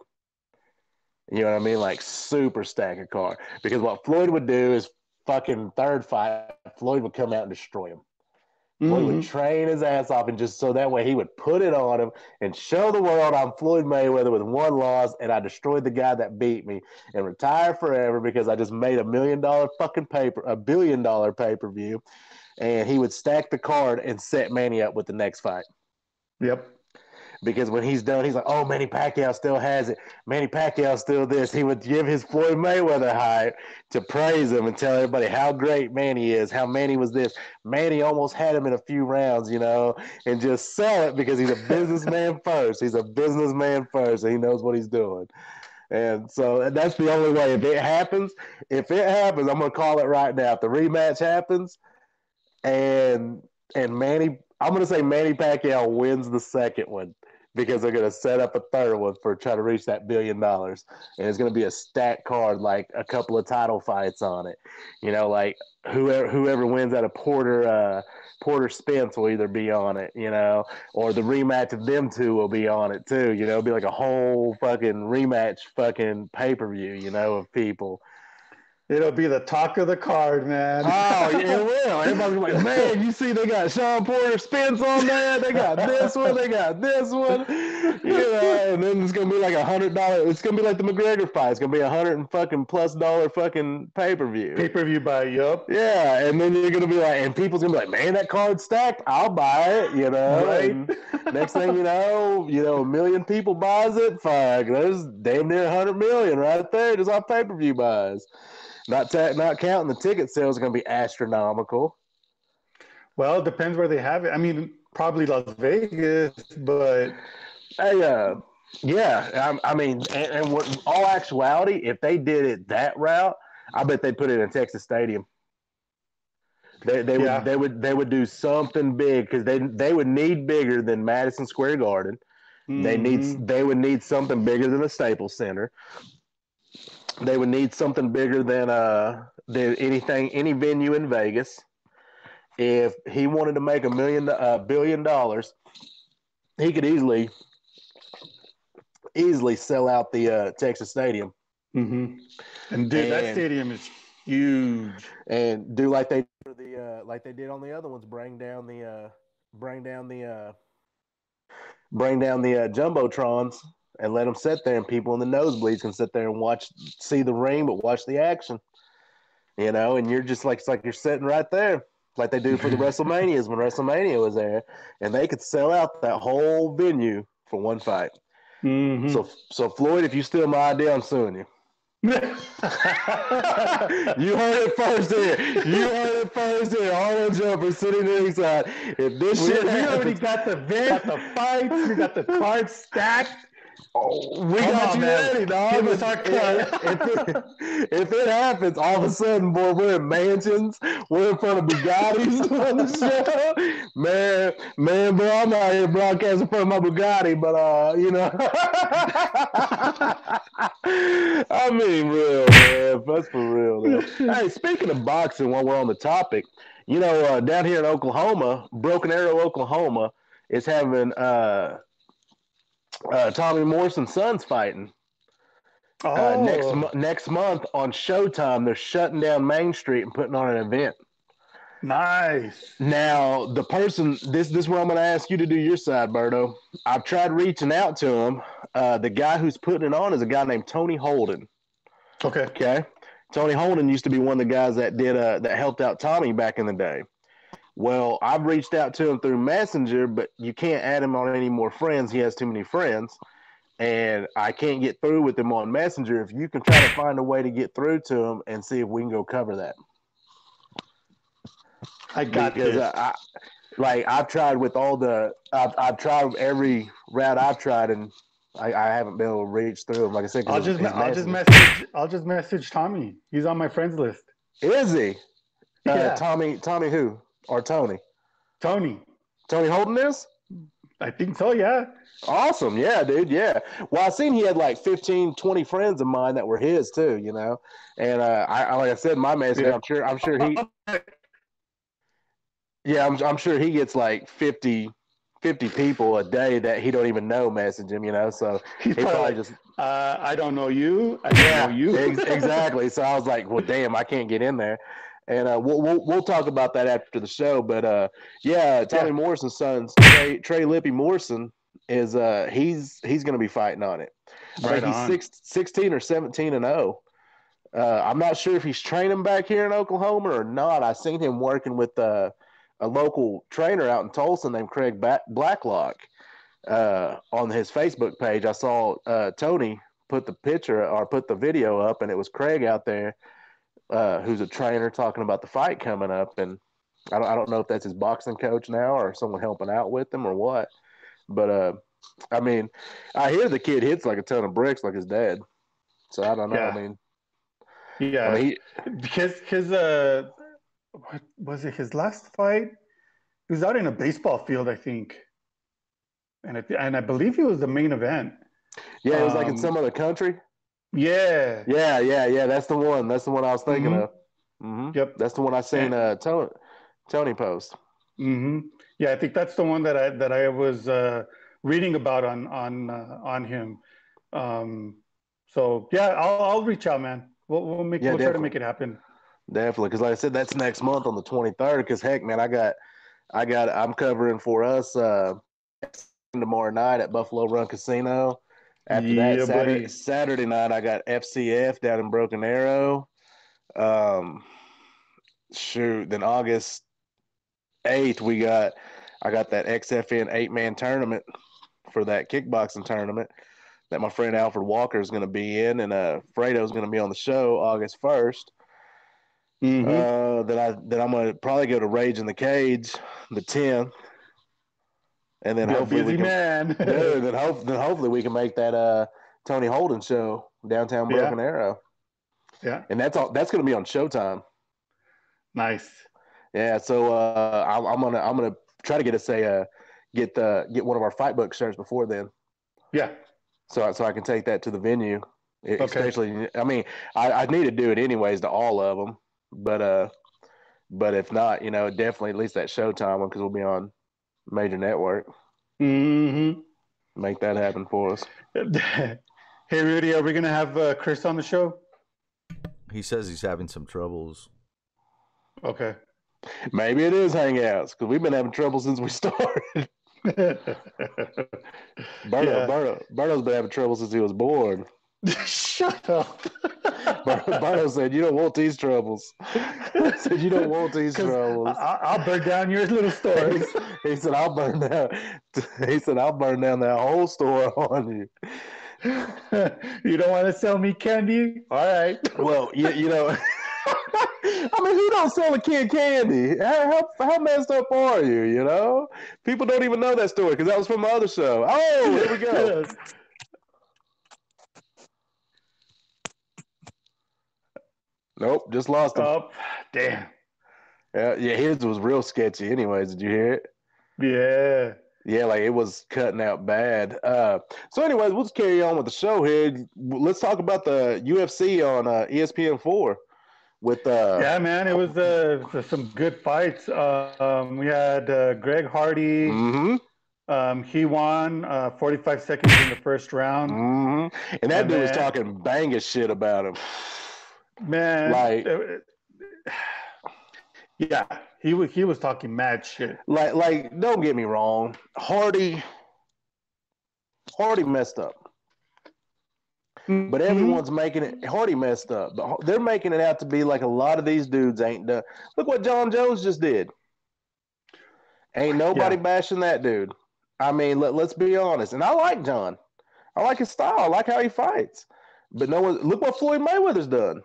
You know what I mean? Like super stack a card. Because what Floyd would do is fucking third fight, Floyd would come out and destroy him. Floyd would Mhm. train his ass off and just so that way he would put it on him and show the world I'm Floyd Mayweather with one loss and I destroyed the guy that beat me and retire forever because I just made a million dollar fucking paper, a billion dollar pay per view. And he would stack the card and set Manny up with the next fight. Yep. Because when he's done, he's like, "Oh, Manny Pacquiao still has it. Manny Pacquiao still this." He would give his Floyd Mayweather hype to praise him and tell everybody how great Manny is, how Manny was this. Manny almost had him in a few rounds, you know, and just sell it because he's a businessman first. He's a businessman first, and he knows what he's doing. And so that's the only way. If it happens, if it happens, I'm gonna call it right now. If the rematch happens, and and Manny, I'm gonna say Manny Pacquiao wins the second one because they're gonna set up a third one for try to reach that billion dollars, and it's gonna be a stack card like a couple of title fights on it. You know, like whoever whoever wins out of Porter. Uh, Porter Spence will either be on it, you know, or the rematch of them two will be on it too. You know, It'll be like a whole fucking rematch, fucking pay per view, you know, of people. It'll be the talk of the card, man. Oh, it will. Everybody's like, man, you see, they got Shawn Porter Spence on there. They got this one. They got this one. You know, and then it's gonna be like a hundred dollar. It's gonna be like the McGregor fight. It's gonna be a hundred and fucking plus dollar fucking pay per view. Pay per view buy, yup. Yeah, and then you're gonna be like, and people's gonna be like, man, that card's stacked. I'll buy it. You know. Right. Next thing you know, you know, a million people buys it. Fuck, there's damn near a hundred million right there just on pay per view buys. Not not counting the ticket sales are going to be astronomical. Well, it depends where they have it. I mean, probably Las Vegas, but Hey, uh, yeah, I, I mean, and, and what, all actuality, if they did it that route, I bet they put it in Texas Stadium. They, they Yeah. would they would they would do something big because they they would need bigger than Madison Square Garden. They Mhm. need they would need something bigger than the Staples Center. They would need something bigger than uh than anything any venue in Vegas. If he wanted to make a million a billion dollars, he could easily easily sell out the uh, Texas Stadium Mhm. And dude, that stadium is huge. and do like they the uh, like they did on the other ones, bring down the uh, bring down the uh, bring down the uh, jumbotrons and let them sit there, and people in the nosebleeds can sit there and watch see the ring, but watch the action. You know, and you're just like it's like you're sitting right there, like they do for the WrestleManias when WrestleMania was there, and they could sell out that whole venue for one fight. Mhm. So, so Floyd, if you steal my idea, I'm suing you. you heard it first here. You heard it first here. All the jumpers sitting ringside. If this we, shit we already got the we got the fights, we got the cards stacked. Oh, we Come got on, you man. ready, dog. Give us If, our cut. if it, if it happens, all of a sudden, boy, we're in mansions. We're in front of Bugattis on the show. Man, man, bro, I'm out here broadcasting in front of my Bugatti, but uh, you know, I mean, real man. That's for real. Though. hey, speaking of boxing, while we're on the topic, you know, uh, down here in Oklahoma, Broken Arrow, Oklahoma, is having uh, uh, Tommy Morrison's sons fighting Oh, uh, next next month on Showtime. They're shutting down Main Street and putting on an event. nice. Now, the person this this is where I'm going to ask you to do your side, Berto. I've tried reaching out to him. Uh, the guy who's putting it on is a guy named Tony Holden. Okay. Okay, Tony Holden used to be one of the guys that did uh, that helped out Tommy back in the day. Well, I've reached out to him through Messenger, but you can't add him on any more friends. He has too many friends, and I can't get through with him on Messenger. If you can try to find a way to get through to him and see if we can go cover that, I got because this. I, I, like I've tried with all the I've, I've tried every route I've tried, and I, I haven't been able to reach through him. Like I said, I'll just I'll just message I'll just message Tommy. He's on my friends list. Is he? Uh, Yeah. Tommy, Tommy who? Or Tony? Tony. Tony Holden is? I think so, yeah. Awesome. Yeah, dude. Yeah. Well, I seen he had like 15, 20 friends of mine that were his too, you know? And uh, I, I like I said, my man, Yeah. I'm sure, I'm sure he, yeah, I'm, I'm sure he gets like 50, 50 people a day that he don't even know message him, you know? So He's he probably, probably just, uh, I don't know you. I don't yeah, know you. ex- exactly. So I was like, well, damn, I can't get in there. And uh, we'll, we'll we'll talk about that after the show. But uh, yeah, Tommy Yeah. Morrison's son, Trey, Trey Lippe Morrison, is uh he's he's going to be fighting on it. I Right think he's on. six, 16 or 17 and 0. Uh, I'm not sure if he's training back here in Oklahoma or not. I seen him working with uh, a local trainer out in Tulsa named Craig Blacklock. uh, on his Facebook page, I saw uh, Tony put the picture or put the video up, and it was Craig out there, uh, who's a trainer, talking about the fight coming up. And I don't, I don't know if that's his boxing coach now or someone helping out with him or what. But uh, I mean, I hear the kid hits like a ton of bricks, like his dad. So I don't know. Yeah. I mean, Yeah, I mean, he, because his uh, what was it? His last fight, he was out in a baseball field, I think, and I, and I believe he was the main event. yeah, it was like in Um, some other country. Yeah, Yeah, yeah, yeah. That's the one. That's the one I was thinking Mhm. of. hmm Yep. That's the one I seen uh, Tony, Tony post. Mm-hmm. Yeah, I think that's the one that I that I was uh, reading about on on uh, on him. Um, so yeah, I'll I'll reach out, man. We'll we'll make Yeah, we'll try to make it happen. Definitely, because like I said, that's next month on the twenty third. Because heck, man, I got, I got, I'm covering for us uh, tomorrow night at Buffalo Run Casino. After Yeah, that, Saturday. Saturday night, I got FCF down in Broken Arrow. Um, shoot, then August eighth, we got, I got that XFN eight man tournament for that kickboxing tournament that my friend Alfred Walker is going to be in, and uh, Fredo's going to be on the show August first. Mhm. Uh, then I that I'm gonna probably go to Rage in the Cage, the tenth, and then You're hopefully we can. man. Then, hope, then hopefully we can make that uh Tony Holden show downtown Yeah. Broken Arrow, yeah, and that's all. That's gonna be on Showtime. nice. Yeah, so uh, I'm, I'm gonna I'm gonna try to get us a uh, get the get one of our fight book shirts before then, Yeah, so I- so I can take that to the venue. Okay. Especially, I mean, I, I need to do it anyways to all of them, but uh, but if not, you know, definitely at least that Showtime one because we'll be on major network. hmm Make that happen for us. hey, Rudy, are we gonna have uh, Chris on the show? He says he's having some troubles. Okay. Maybe it is Hangouts because we've been having trouble since we started. Berto, Yeah. Berto, Berto's been having trouble since he was born. Shut up. Berto said, "You don't want these troubles." He said, "You don't want these troubles." I, I'll burn down your little he, stories. he said, "I'll burn down." He said, "I'll burn down that whole store on you." you don't want to sell me candy? All right. Well, you, you know, I mean, who don't sell a kid candy? How, how, how messed up are you? You know, people don't even know that story because that was from my other show. Oh, here we go. Nope, just lost him. Oh, damn. Yeah, yeah, his was real sketchy. Anyways, did you hear it? Yeah. Yeah, like it was cutting out bad. Uh, so, anyways, we'll just carry on with the show here. Let's talk about the UFC on uh, ESPN four with uh, Yeah, man. It was uh, some good fights. Uh, um, we had uh, Greg Hardy. hmm Um, he won uh, 45 seconds in the first round. hmm and that And dude was then- talking banging shit about him. Man, Like- it- yeah, he was he was talking mad shit. Like, like, don't get me wrong, Hardy, Hardy messed up. But Mhm. everyone's making it. Hardy messed up, but they're making it out to be like a lot of these dudes ain't done. Look what Jon Jones just did. Ain't nobody Yeah. bashing that dude. I mean, let, let's be honest. And I like Jon. I like his style. I like how he fights. But no one. Look what Floyd Mayweather's done.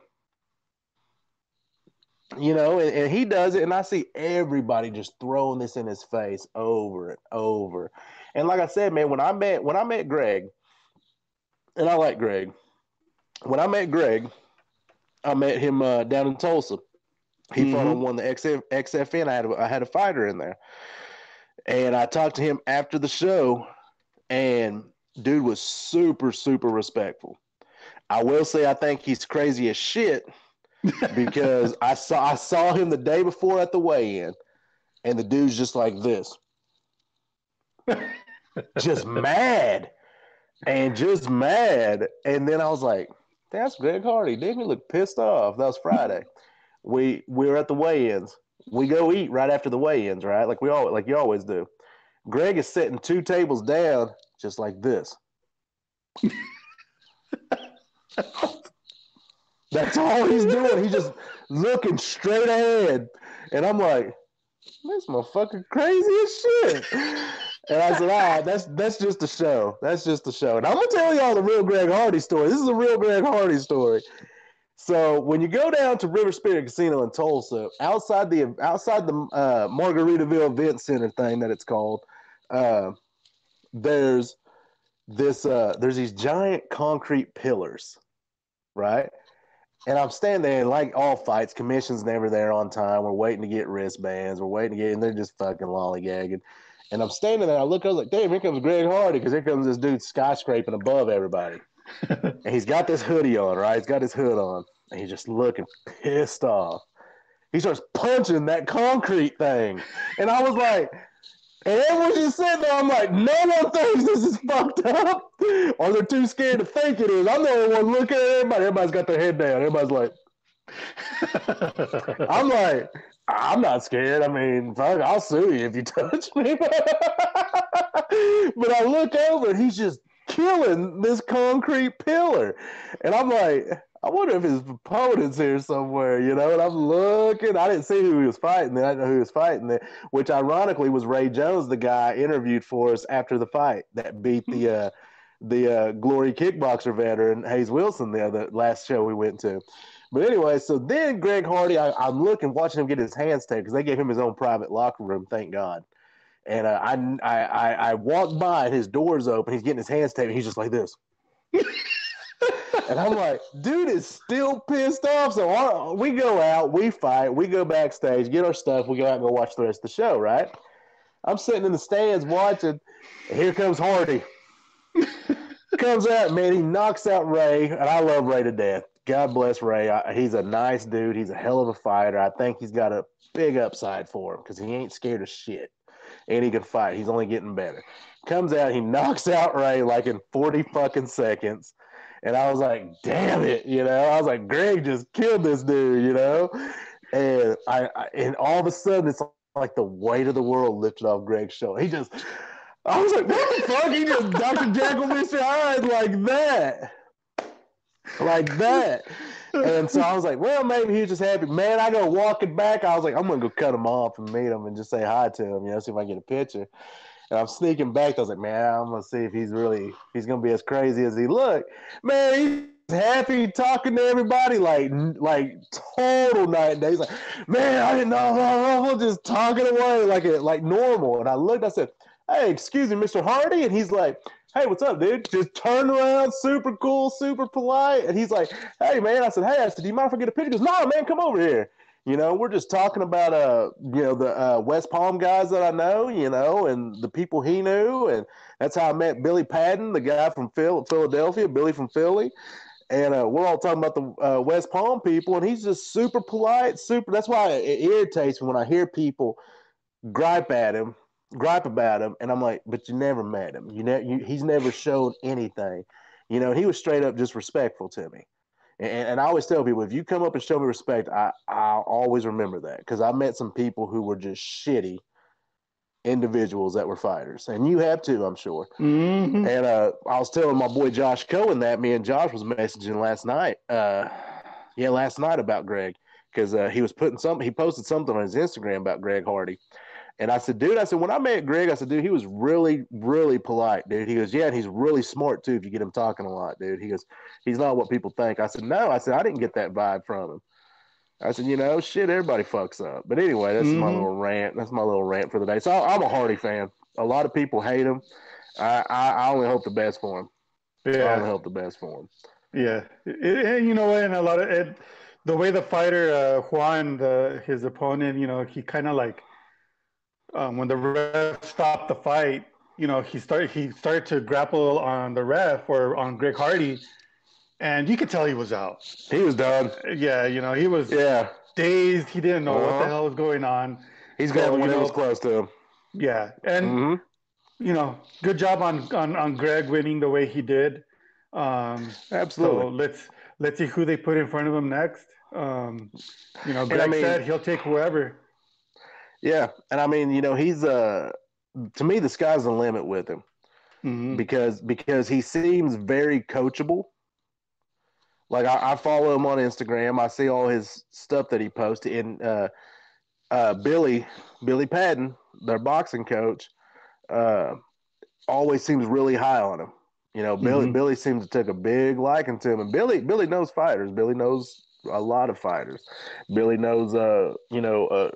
You know, and, and he does it, and I see everybody just throwing this in his face over and over. And like I said, man, when I met when I met Greg, and I like Greg. When I met Greg, I met him uh, down in Tulsa. He fought Mhm. on one of the XF, XFN. I had a, I had a fighter in there, and I talked to him after the show, and dude was super super respectful. I will say I think he's crazy as shit because I saw I saw him the day before at the weigh-in, and the dude's just like this, just mad, and just mad. And then I was like, "That's Greg Hardy." Didn't he look pissed off? That was Friday. we we were at the weigh-ins. We go eat right after the weigh-ins, right? Like we all like you always do. Greg is sitting two tables down, just like this. That's all he's doing. He's just looking straight ahead. And I'm like, this motherfucker crazy as shit. And I said, all right, that's that's just a show. That's just a show. And I'm gonna tell y'all the real Greg Hardy story. This is a real Greg Hardy story. So when you go down to River Spirit Casino in Tulsa, outside the outside the uh, Margaritaville Event Center thing that it's called, uh, there's this uh, there's these giant concrete pillars, right? And I'm standing there, and like all fights, commission's never there on time. We're waiting to get wristbands. We're waiting to get, and they're just fucking lollygagging. And I'm standing there. I look, I was like, damn, here comes Greg Hardy, because here comes this dude skyscraping above everybody. and he's got this hoodie on, right? He's got his hood on, and he's just looking pissed off. He starts punching that concrete thing. And I was like, and everyone's just sitting there. I'm like, no one thinks this is fucked up, or they're too scared to think it is. I'm the only one looking at everybody. Everybody's got their head down. Everybody's like, I'm like, I'm not scared. I mean, fuck, I'll sue you if you touch me. but I look over and he's just killing this concrete pillar, and I'm like, I wonder if his opponent's here somewhere, you know. And I'm looking. I didn't see who he was fighting. I didn't know who he was fighting. There, which ironically was Ray Jones, the guy interviewed for us after the fight that beat the uh, the uh, Glory kickboxer veteran Hayes Wilson the other last show we went to. But anyway, so then Greg Hardy, I, am looking, watching him get his hands taken because they gave him his own private locker room, thank God. And uh, I, I, I, I walked by and his door's open. He's getting his hands taken. He's just like this. and I'm like, dude is still pissed off. So our, we go out, we fight, we go backstage, get our stuff, we go out and go watch the rest of the show, right? I'm sitting in the stands watching. here comes Hardy. comes out, man. He knocks out Ray, and I love Ray to death. God bless Ray. I, he's a nice dude. He's a hell of a fighter. I think he's got a big upside for him because he ain't scared of shit, and he can fight. He's only getting better. Comes out, he knocks out Ray like in 40 fucking seconds. And I was like, damn it, you know. I was like, Greg just killed this dude, you know. And I, I and all of a sudden it's like the weight of the world lifted off Greg's shoulder. He just I was like, what the fuck? He just Dr. Jekyll, Mr. Hyde like that. Like that. And so I was like, well, maybe he's just happy. Man, I go walking back. I was like, I'm gonna go cut him off and meet him and just say hi to him, you know, see if I get a picture. And I'm sneaking back. I was like, man, I'm gonna see if he's really he's gonna be as crazy as he look. Man, he's happy talking to everybody, like like total night and day. He's like, man, I didn't know, just talking away like it like normal. And I looked, I said, hey, excuse me, Mr. Hardy, and he's like. Hey, what's up, dude? Just turned around, super cool, super polite. And he's like, Hey, man. I said, Hey, I said, Do you mind if I get a picture? He goes, No, man, come over here. You know, we're just talking about uh, you know, the uh, West Palm guys that I know, you know, and the people he knew, and that's how I met Billy Padden, the guy from Phil- Philadelphia, Billy from Philly, and uh, we're all talking about the uh, West Palm people, and he's just super polite, super. That's why it irritates me when I hear people gripe at him, gripe about him, and I'm like, but you never met him. You know, he's never shown anything. You know, he was straight up just respectful to me. And, and I always tell people if you come up and show me respect, I I'll always remember that because I met some people who were just shitty individuals that were fighters, and you have too, I'm sure. Mm-hmm. And uh, I was telling my boy Josh Cohen that me and Josh was messaging last night. Uh, yeah, last night about Greg because uh, he was putting something. He posted something on his Instagram about Greg Hardy, and I said, dude, I said, when I met Greg, I said, dude, he was really, really polite, dude. He goes, yeah, and he's really smart too if you get him talking a lot, dude. He goes, he's not what people think. I said, no, I said, I didn't get that vibe from him. I said, you know, shit, everybody fucks up. But anyway, that's mm-hmm. my little rant. That's my little rant for the day. So I'm a Hardy fan. A lot of people hate him. I, I, I only hope the best for him. Yeah. I only hope the best for him. Yeah. And you know? And a lot of it, the way the fighter, uh, Juan, the, his opponent, you know, he kind of like, um, when the ref stopped the fight, you know, he started he started to grapple on the ref or on Greg Hardy, and you could tell he was out. He was done. Yeah, you know, he was yeah dazed. He didn't know uh-huh. what the uh-huh. hell was going on. He's got when he was close to him. Yeah, and mm-hmm. you know, good job on, on on Greg winning the way he did. Um, Absolutely. So let's let's see who they put in front of him next. Um, you know, Greg I mean, said he'll take whoever. Yeah, and I mean, you know, he's uh to me the sky's the limit with him mm-hmm. because because he seems very coachable. Like I, I, follow him on Instagram, I see all his stuff that he posted. And uh, uh, Billy Billy Padden, their boxing coach, uh, always seems really high on him. You know, Billy Mhm. Billy seems to take a big liking to him, and Billy Billy knows fighters. Billy knows a lot of fighters. Billy knows, uh, you know, uh,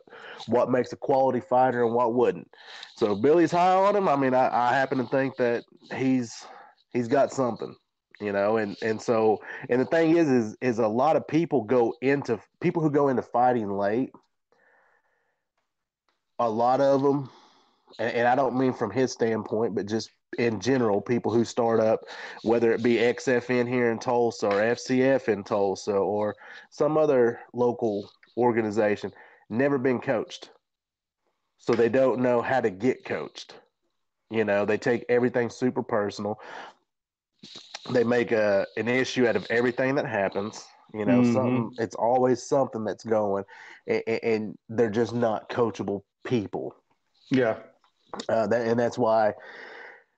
what makes a quality fighter and what wouldn't. So Billy's high on him. I mean, I, I happen to think that he's he's got something, you know, and and so and the thing is, is is a lot of people go into people who go into fighting late. A lot of them, and, and I don't mean from his standpoint, but just in general, people who start up, whether it be XFN here in Tulsa or FCF in Tulsa or some other local organization, never been coached. So they don't know how to get coached. You know, they take everything super personal. They make a an issue out of everything that happens. You know, something it's always something that's going, and, and they're just not coachable people Yeah. uh, that, and that's why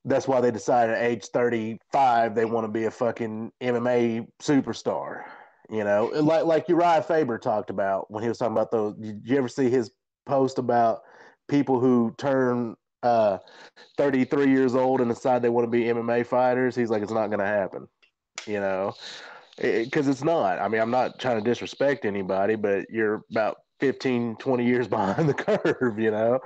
that's why they decided at age 35 they want to be a fucking MMA superstar. You know, like like Urijah Faber talked about when he was talking about those. Did you ever see his post about people who turn uh, 33 years old and decide they want to be MMA fighters? He's like, it's not going to happen. You know, because it's not. I mean, I'm not trying to disrespect anybody, but you're about 15, 20 years behind the curve, you know?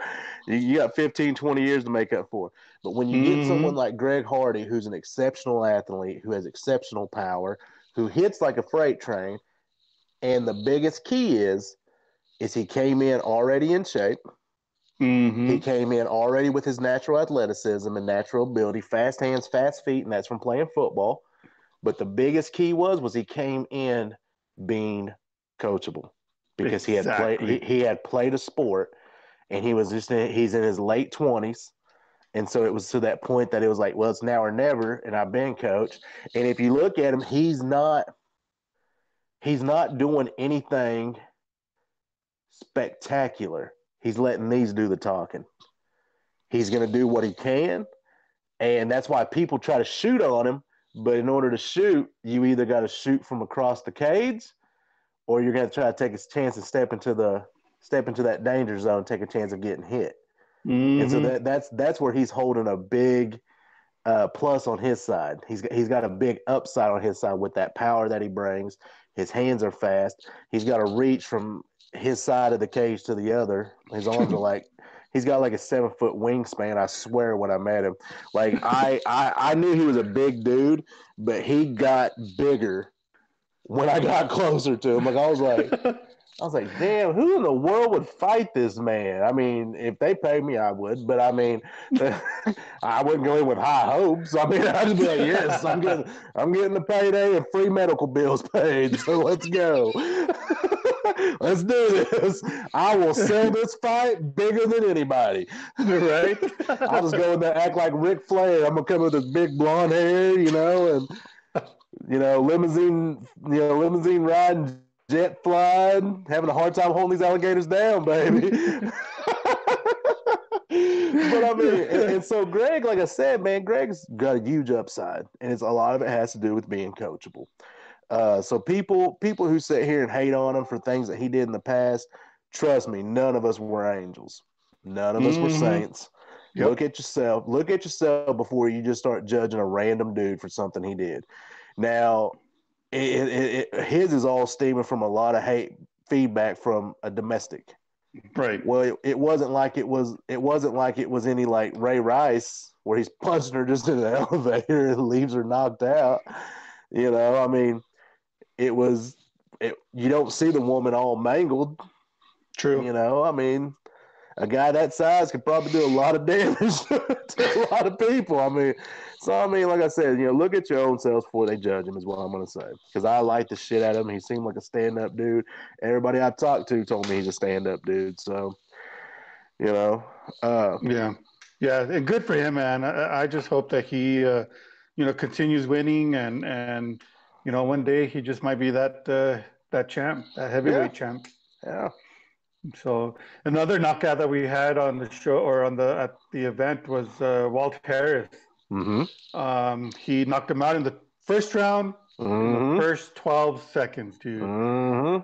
You, you got 15, 20 years to make up for. But when you Mhm. get someone like Greg Hardy, who's an exceptional athlete, who has exceptional power, who hits like a freight train, and the biggest key is, is he came in already in shape. hmm He came in already with his natural athleticism and natural ability, fast hands, fast feet, and that's from playing football. But the biggest key was was he came in being coachable because he had played he, he had played a sport and he was just in, he's in his late twenties. And so it was to that point that it was like, well, it's now or never, and I've been coached. And if you look at him, he's not he's not doing anything spectacular. He's letting these do the talking. He's going to do what he can, and that's why people try to shoot on him. But in order to shoot, you either got to shoot from across the cage, or you're going to try to take a chance and step into the step into that danger zone, take a chance of getting hit. And so Mhm. that that's that's where he's holding a big uh, plus on his side. He's he's got a big upside on his side with that power that he brings. His hands are fast. He's got a reach from his side of the cage to the other. His arms are like he's got like a seven foot wingspan. I swear when I met him, like I I, I knew he was a big dude, but he got bigger when I got closer to him. Like I was like. I was like, damn, who in the world would fight this man? I mean, if they paid me, I would, but I mean, I wouldn't go in with high hopes. I mean, I'd be like, yes, I'm getting, I'm getting the payday and free medical bills paid. So let's go. let's do this. I will sell this fight bigger than anybody. right? I'll just go in there, act like Ric Flair. I'm gonna come with this big blonde hair, you know, and you know, limousine, you know, limousine riding, jet flying, having a hard time holding these alligators down, baby. but I mean, and, and so Greg, like I said, man, Greg's got a huge upside, and it's a lot of it has to do with being coachable. Uh, so people, people who sit here and hate on him for things that he did in the past, trust me, none of us were angels. None of us were Mhm. saints. Yep. Look at yourself. Look at yourself before you just start judging a random dude for something he did. Now, it, it, it, his is all stemming from a lot of hate feedback from a domestic. right. Well, it, it wasn't like it was. It wasn't like it was any like Ray Rice where he's punching her just in the elevator and leaves her knocked out. You know, I mean, it was. It, you don't see the woman all mangled. True. You know, I mean, a guy that size could probably do a lot of damage to a lot of people. I mean, so I mean, like I said, you know, look at your own selves before they judge him. Is what I'm gonna say. Because I like the shit out of him. He seemed like a stand up dude. Everybody I talked to told me he's a stand up dude. So, you know, uh, Yeah. Yeah. And good for him, man. I, I just hope that he, uh, you know, continues winning and, and, you know, one day he just might be that, uh, that champ, that heavyweight champ. yeah, So another knockout that we had on the show or on the, at the event was, uh, Walt Harris. Mm-hmm, Um, he knocked him out in the first round, mm-hmm, the first 12 seconds, dude. mm-hmm.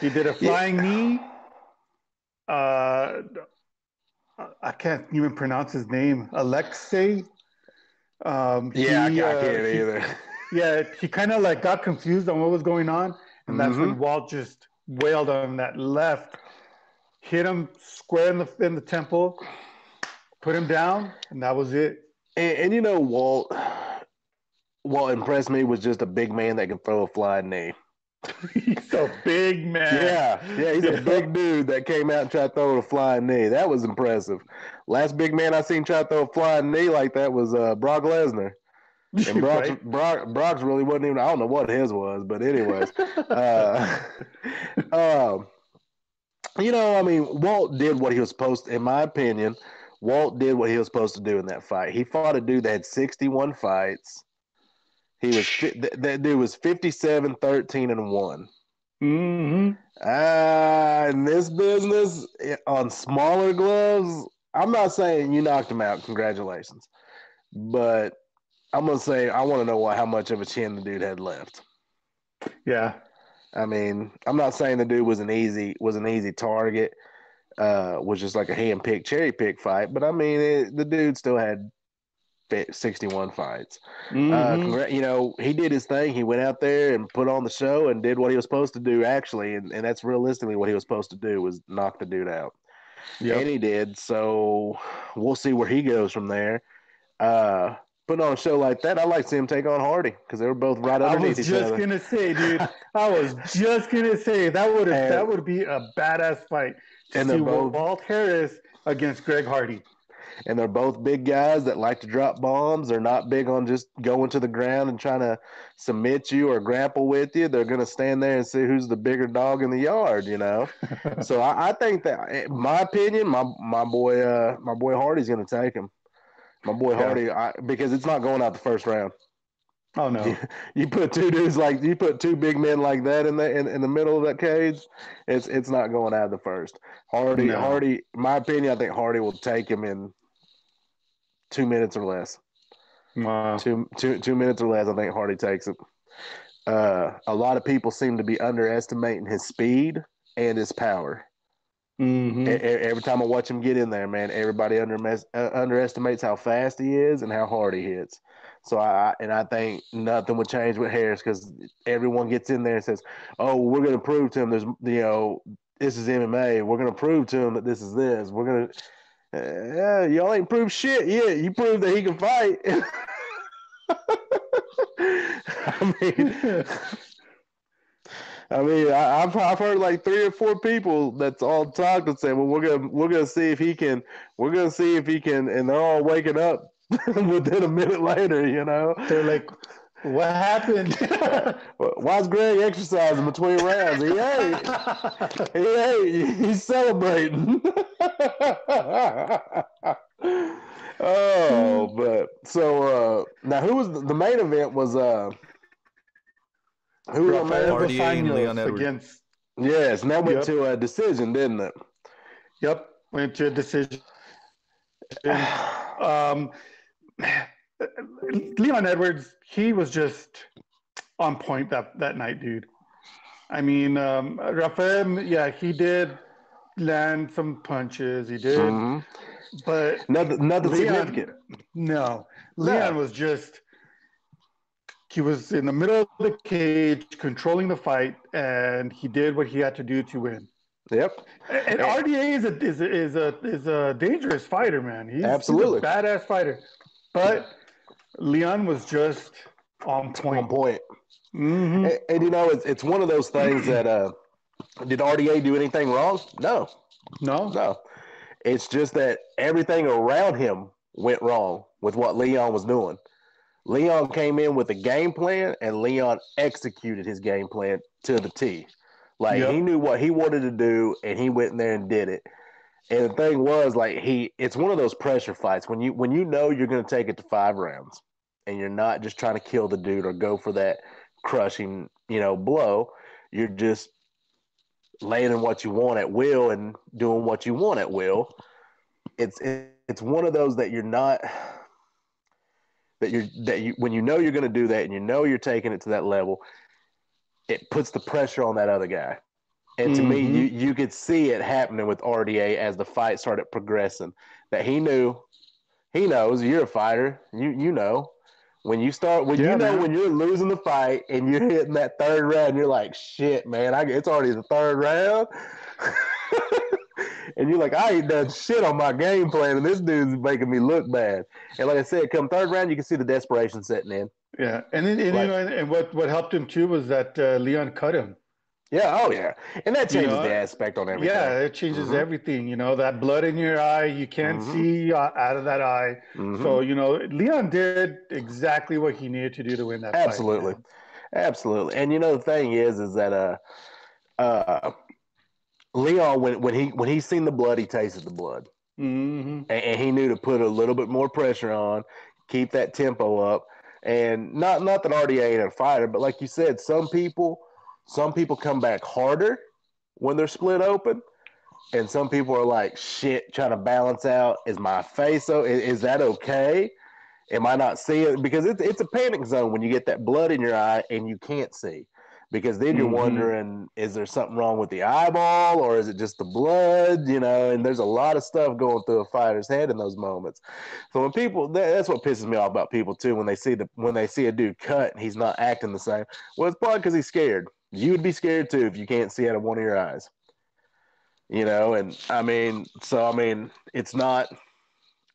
He did a flying knee. Uh, I can't even pronounce his name. Alexei. Um, Yeah, he, I, I uh, can't he- either. Yeah, he kind of like got confused on what was going on, and that's Mm-hmm. when Walt just wailed on that left, hit him square in the in the temple, put him down, and that was it. And, and you know, Walt, Walt impressed me was just a big man that can throw a flying knee. He's a big man. Yeah, yeah, he's a big dude that came out and tried to throw a flying knee. That was impressive. Last big man I seen try to throw a flying knee like that was uh, Brock Lesnar. And Brock's, Right? Brock, Brock's really wasn't even, I don't know what his was, but anyways. uh, um, you know, I mean, Walt did what he was supposed to, in my opinion, Walt did what he was supposed to do in that fight. He fought a dude that had 61 fights. He was, that, that dude was 57, 13, and 1. hmm Ah, in this business, eh, on smaller gloves, I'm not saying you knocked him out. Congratulations. But I'm going to say, I want to know what, how much of a chin the dude had left. Yeah. I mean, I'm not saying the dude was an easy was an easy target, uh, was just like a hand pick cherry pick fight. But I mean, it, the dude still had 61 fights. Uh, Mhm. congra- you know, he did his thing. He went out there and put on the show and did what he was supposed to do. Actually, and, and that's realistically what he was supposed to do was knock the dude out, Yep. and he did. So we'll see where he goes from there. Uh, putting on a show like that, I like to see him take on Hardy because they were both right underneath each other. I was just gonna say, dude. I was just gonna say that would that would be a badass fight And they're both- Walt Harris against Greg Hardy. and they're both big guys that like to drop bombs. They're not big on just going to the ground and trying to submit you or grapple with you. They're going to stand there and see who's the bigger dog in the yard, you know. so I, I think that, in my opinion, my my boy, uh, my boy Hardy's going to take him. My boy. Hardy, I, because it's not going out the first round. Oh no. You put two dudes like you put two big men like that in the in, in the middle of that cage, it's it's not going out of the first. Hardy, No. Hardy, my opinion, I think Hardy will take him in two minutes or less. Wow. Two two two minutes or less, I think Hardy takes it. Uh, a lot of people seem to be underestimating his speed and his power. E- every time I watch him get in there, man, everybody under, uh, underestimates how fast he is and how hard he hits. So I and I think nothing would change with Harris because everyone gets in there and says, "Oh, we're going to prove to him there's you know this is MMA. We're going to prove to him that this is this. We're going to." Yeah, y'all ain't proved shit yet. You proved that he can fight. I mean, I mean, I, I've I've heard like three or four people that's all talked and saying, "Well, we're gonna we're gonna see if he can. We're gonna see if he can," and they're all waking up within a minute later. You know, They're like, what happened? why's Greg exercising between rounds? He ain't. He ain't. He's celebrating. oh, but so uh now who was the, the main event was uh who was the main Rafael Hardy and Dos Leon Anjos Edwards. against. Yes, and that went Yep. to a decision, didn't it? Yep. Went to a decision. Um, Leon Edwards, he was just on point that that night, dude. I mean, um, Rafael, yeah, he did land some punches. He did, Mhm. but Nothing, nothing Leon- significant. no, Leon was just. He was in the middle of the cage, controlling the fight, and he did what he had to do to win. Yep. And Yeah. RDA is a is a is a is a dangerous fighter, man. He's, Absolutely. he's a badass fighter. But Leon was just on point. On point. Mhm. And, and, you know, it's it's one of those things that uh did RDA do anything wrong? No, No, no. It's just that everything around him went wrong with what Leon was doing. Leon came in with a game plan and Leon executed his game plan to the T. Like Yep. he knew what he wanted to do and he went in there and did it. And the thing was like he it's one of those pressure fights when you when you know you're going to take it to 5 rounds and you're not just trying to kill the dude or go for that crushing, you know, blow, you're just laying in what you want at will and doing what you want at will. It's it's one of those that you're not that you're that you when you know you're going to do that and you know you're taking it to that level, it puts the pressure on that other guy. And to me, Mhm. you you could see it happening with RDA as the fight started progressing. That he knew, he knows you're a fighter. You you know when you start when Yeah, you know man. when you're losing the fight and you're hitting that third round, you're like, shit, man, I, it's already the third round. and you're like, I ain't done shit on my game plan, and this dude's making me look bad. And like I said, come third round, you can see the desperation setting in. Yeah, and, then- and Like- you know, and, and what what helped him too was that uh, Leon cut him. Yeah, oh yeah, and that You changes know, the aspect on everything. Yeah, it changes Mhm. everything. You know, that blood in your eye, you can't Mhm. see uh, out of that eye. Mhm. So you know, Leon did exactly what he needed to do to win that. fight, Absolutely. man. Absolutely. And you know the thing is is that uh uh Leon when when he when he seen the blood, he tasted the blood. Mhm. And, and he knew to put a little bit more pressure on, keep that tempo up. And not not that RDA ain't a fighter, but like you said, some people some people come back harder when they're split open. And some people are like, shit, trying to balance out. Is my face so is, is that okay? Am I not seeing? Because it's it's a panic zone when you get that blood in your eye and you can't see. Because then you're Mhm. wondering, is there something wrong with the eyeball or is it just the blood? You know, and there's a lot of stuff going through a fighter's head in those moments. So when people, that, that's what pisses me off about people too. When they see the when they see a dude cut and he's not acting the same, well, it's probably because he's scared. You would be scared too if you can't see out of one of your eyes. You know, and I mean, so I mean, it's not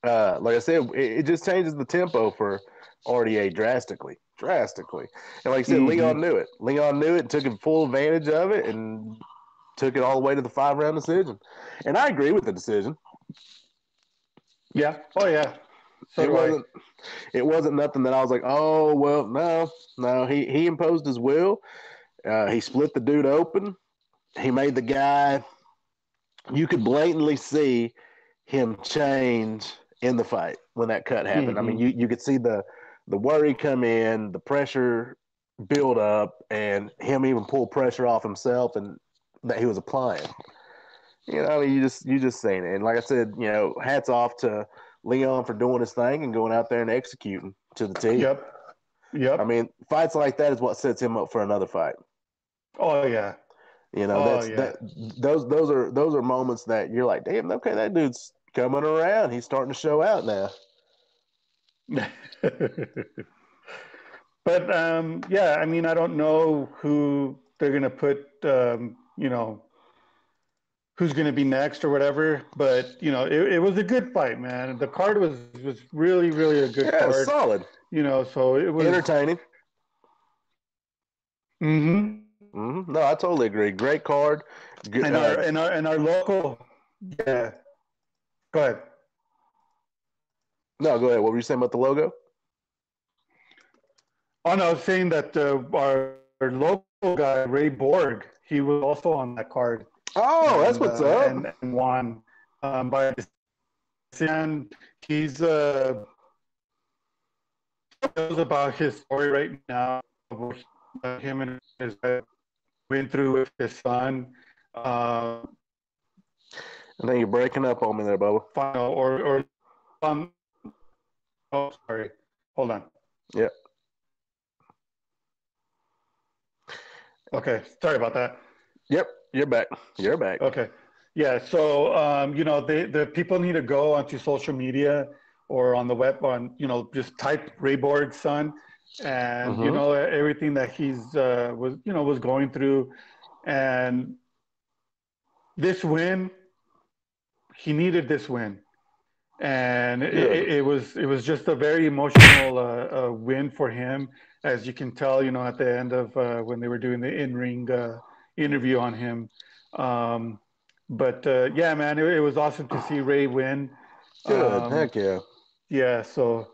uh, like I said, it, it just changes the tempo for RDA drastically, drastically. And like I said, Mhm. Leon knew it. Leon knew it, and took full advantage of it, and took it all the way to the five round decision. And I agree with the decision. Yeah. Oh yeah. So it wasn't. It wasn't nothing that I was like, oh well, no, no. He he imposed his will. Uh, he split the dude open. He made the guy. You could blatantly see him change in the fight when that cut happened. I mean, Mhm. you you could see the the worry come in, the pressure build up, and him even pull pressure off himself and that he was applying. You know, I mean, you just you just saying it. And like I said, you know, hats off to Leon for doing his thing and going out there and executing to the team. Yep. Yep. I mean, fights like that is what sets him up for another fight. Oh yeah. You know, Oh, that's yeah. that those those are those are moments that you're like, damn, okay, that dude's coming around. He's starting to show out now. but um, yeah, I mean, I don't know who they're gonna put. Um, you know, who's gonna be next or whatever. But you know, it, it was a good fight, man. The card was was really, really a good Yeah, card. solid, You know, so it was. entertaining. hmm hmm No, I totally agree. Great card. Good, And our uh, and our and our local. Yeah. Go ahead. no, go ahead. What were you saying about the logo? Oh no, I was saying that uh, our, our local guy Ray Borg, he was also on that card. Oh, that's what's uh, up. And, and won um, by and he's uh about his story right now. Him and his wife went through with his son. Uh, I think you're breaking up on me there, Bubba. final or or um. Oh, sorry. Hold on. Yep. Okay, sorry about that. Yep, you're back. You're back. Okay. Yeah. So, um, you know, they, the people need to go onto social media or on the web on, you know, just type Ray Borg's and, you Mhm. know, everything that he's, uh, was, you know, was going through. And this win, he needed this win. And it, it, it was, it was just a very emotional, uh, uh, win for him. As you can tell, you know, at the end of, uh, when they were doing the in-ring, uh, interview on him. Um, but uh, yeah, man, it, it was awesome to see Ray win. Good. Um, Heck yeah. Yeah, so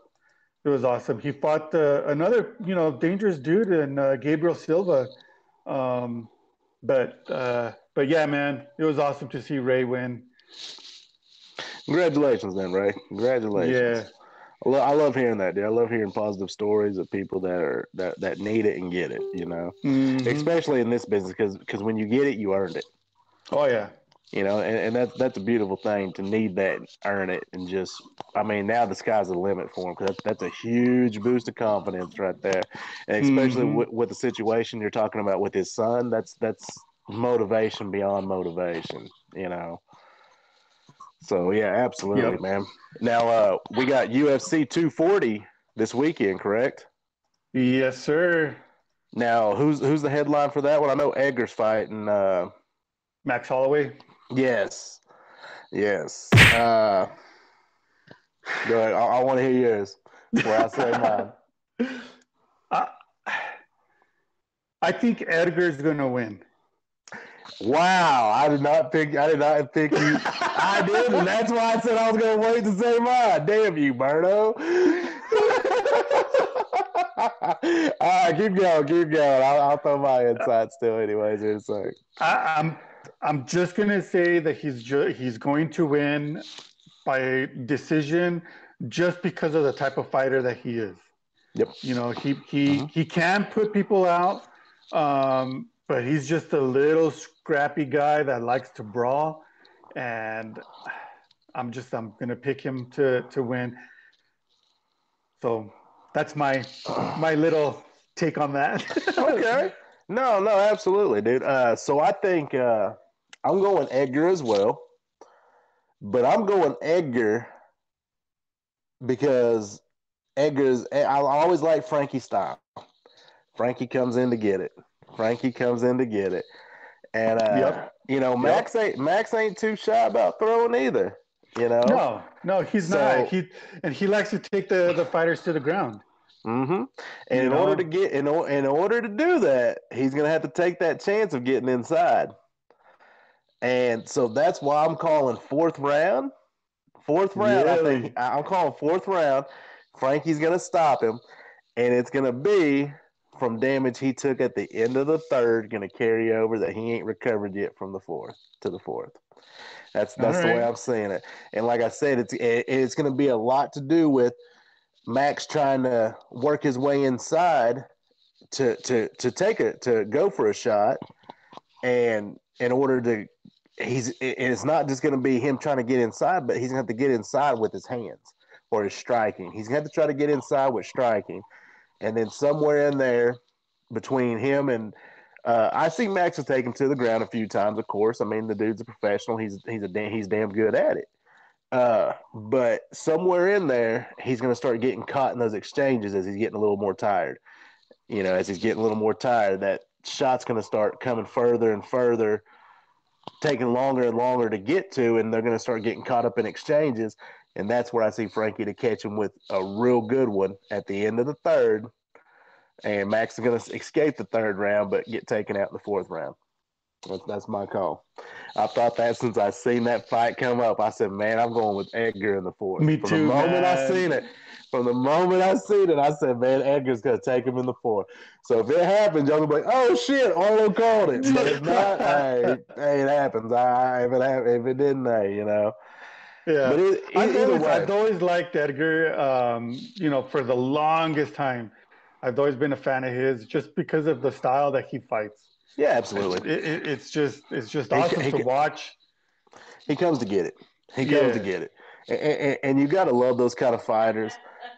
it was awesome. He fought uh, another, you know, dangerous dude in uh, Gabriel Silva. Um, but uh, but yeah, man, it was awesome to see Ray win. Congratulations, then, Ray. Congratulations. Yeah. I, lo- I love hearing that, dude. I love hearing positive stories of people that are that, that need it and get it. You know, Mhm. especially in this business, because because when you get it, you earned it. Oh yeah. You know, and, and that's that's a beautiful thing to need that, earn it, and just. I mean, now the sky's the limit for him because that's, that's a huge boost of confidence right there, and especially Mhm. with, with the situation you're talking about with his son. That's that's motivation beyond motivation, you know. So yeah, absolutely, Yep. man. Now uh we got UFC 240 this weekend, correct? Yes, sir. Now, who's who's the headline for that one? I know Edgar's fighting uh Max Holloway. Yes. Yes. Uh go ahead. I, I want to hear yours before I say mine. I, I think Edgar's gonna win. Wow, I did not pick. I did not pick you. I did, and that's why I said I was going to wait to say mine. Damn you, Berto. All right, keep going, keep going. I'll, I'll throw my insight still, anyways. In a sec. I, I'm I'm just gonna say that he's ju- he's going to win by decision just because of the type of fighter that he is. Yep. You know, he he Mhm. he can put people out, um, but he's just a little scrappy guy that likes to brawl, and I'm just I'm gonna pick him to to win. So that's my my little take on that. Okay. No, no, absolutely, dude. Uh, so I think uh, I'm going Edgar as well, but I'm going Edgar because Edgar's. I always like Frankie style. Frankie comes in to get it. Frankie comes in to get it, and uh, Yep. you know Max ain't Max ain't too shy about throwing either. You know. No, no, he's So- not. He and he likes to take the the fighters to the ground. Mm-hmm. And You in know? order to get in, in order to do that, he's gonna have to take that chance of getting inside. And so that's why I'm calling fourth round. Fourth round, I think I'm calling fourth round. Frankie's gonna stop him, and it's gonna be from damage he took at the end of the third, gonna carry over that he ain't recovered yet from the fourth to the fourth. That's that's the way I'm seeing it. And like I said, it's it, it's gonna be a lot to do with Max trying to work his way inside to to to take it to go for a shot, and in order to, he's and it's not just going to be him trying to get inside, but he's going to have to get inside with his hands or his striking. He's going to have to try to get inside with striking, and then somewhere in there between him and. Uh, I see Max will take him to the ground a few times. Of course, I mean the dude's a professional. He's he's a he's damn good at it. Uh, but somewhere in there, he's going to start getting caught in those exchanges as he's getting a little more tired. You know, as he's getting a little more tired, that shot's going to start coming further and further, taking longer and longer to get to, and they're going to start getting caught up in exchanges. And that's where I see Frankie to catch him with a real good one at the end of the third. And Max is going to escape the third round, but get taken out in the fourth round. That's, that's my call. I thought that since I seen that fight come up, I said, "Man, I'm going with Edgar in the fourth. Me From too, the moment I seen it, from the moment I seen it, I said, "Man, Edgar's gonna take him in the fourth. So if it happens, y'all gonna be like, "Oh shit, Arlo called it." But if not, hey, hey, it happens. I, if it hap- if it didn't, hey, you know. Yeah. But it, I've always, way, I've always liked Edgar. Um, you know, for the longest time, I've always been a fan of his, just because of the style that he fights. Yeah, absolutely. It, it, it's just, it's just He awesome he to watch. He comes to get it. He comes to get it, and, and, and you got to love those kind of fighters.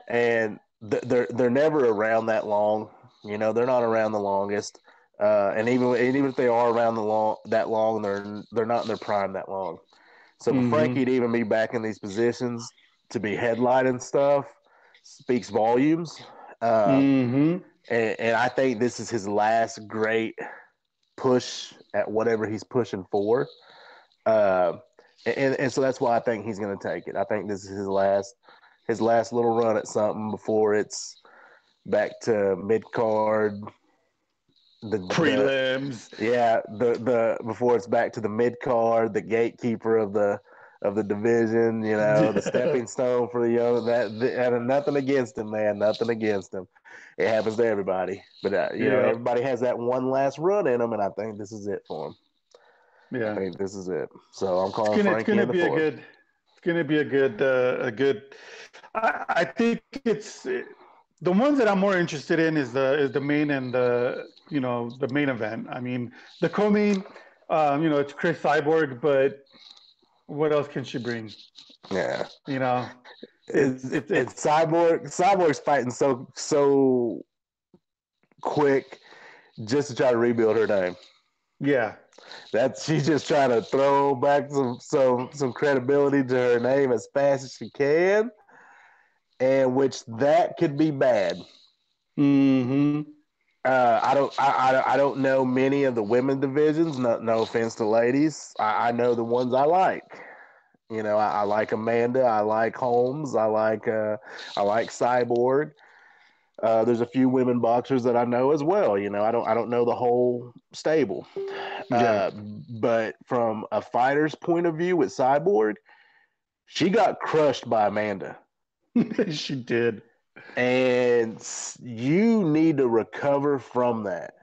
And they're they're never around that long. You know, they're not around the longest. Uh, and even and even if they are around the long that long, they're they're not in their prime that long. So Mhm. Frankie to even be back in these positions to be headlining stuff speaks volumes. Uh, hmm and, and I think this is his last great push at whatever he's pushing for. Uh, and, and so that's why I think he's going to take it. I think this is his last his last little run at something before it's back to mid card. The, the- Prelims. yeah, the the before it's back to the mid card, the gatekeeper of the of the division, you know, the stepping stone for the young. That and nothing against him, man. Nothing against him. It happens to everybody, but uh, you know, everybody has that one last run in them, and I think this is it for him. Yeah, I think this is it. So I'm calling It's gonna, it's gonna be a good. It's gonna be a good, uh, a good. I, I think it's the ones that I'm more interested in is the is the main and the you know the main event. I mean the co-main, um, you know, it's Cris Cyborg, but what else can she bring? Yeah, You know, it's, it's- it's, Cyborg. Cyborg's fighting so so quick just to try to rebuild her name. Yeah. That's she's just trying to throw back some some some credibility to her name as fast as she can, and which that could be bad. hmm Uh, I don't I, I, I don't know many of the women divisions. No, no offense to ladies. I, I know the ones I like. You know, I, I like Amanda. I like Holmes. I like uh, I like Cyborg. Uh, there's a few women boxers that I know as well. You know, I don't I don't know the whole stable, Yeah. uh, but from a fighter's point of view with Cyborg, she got crushed by Amanda, she did. and you need to recover from that.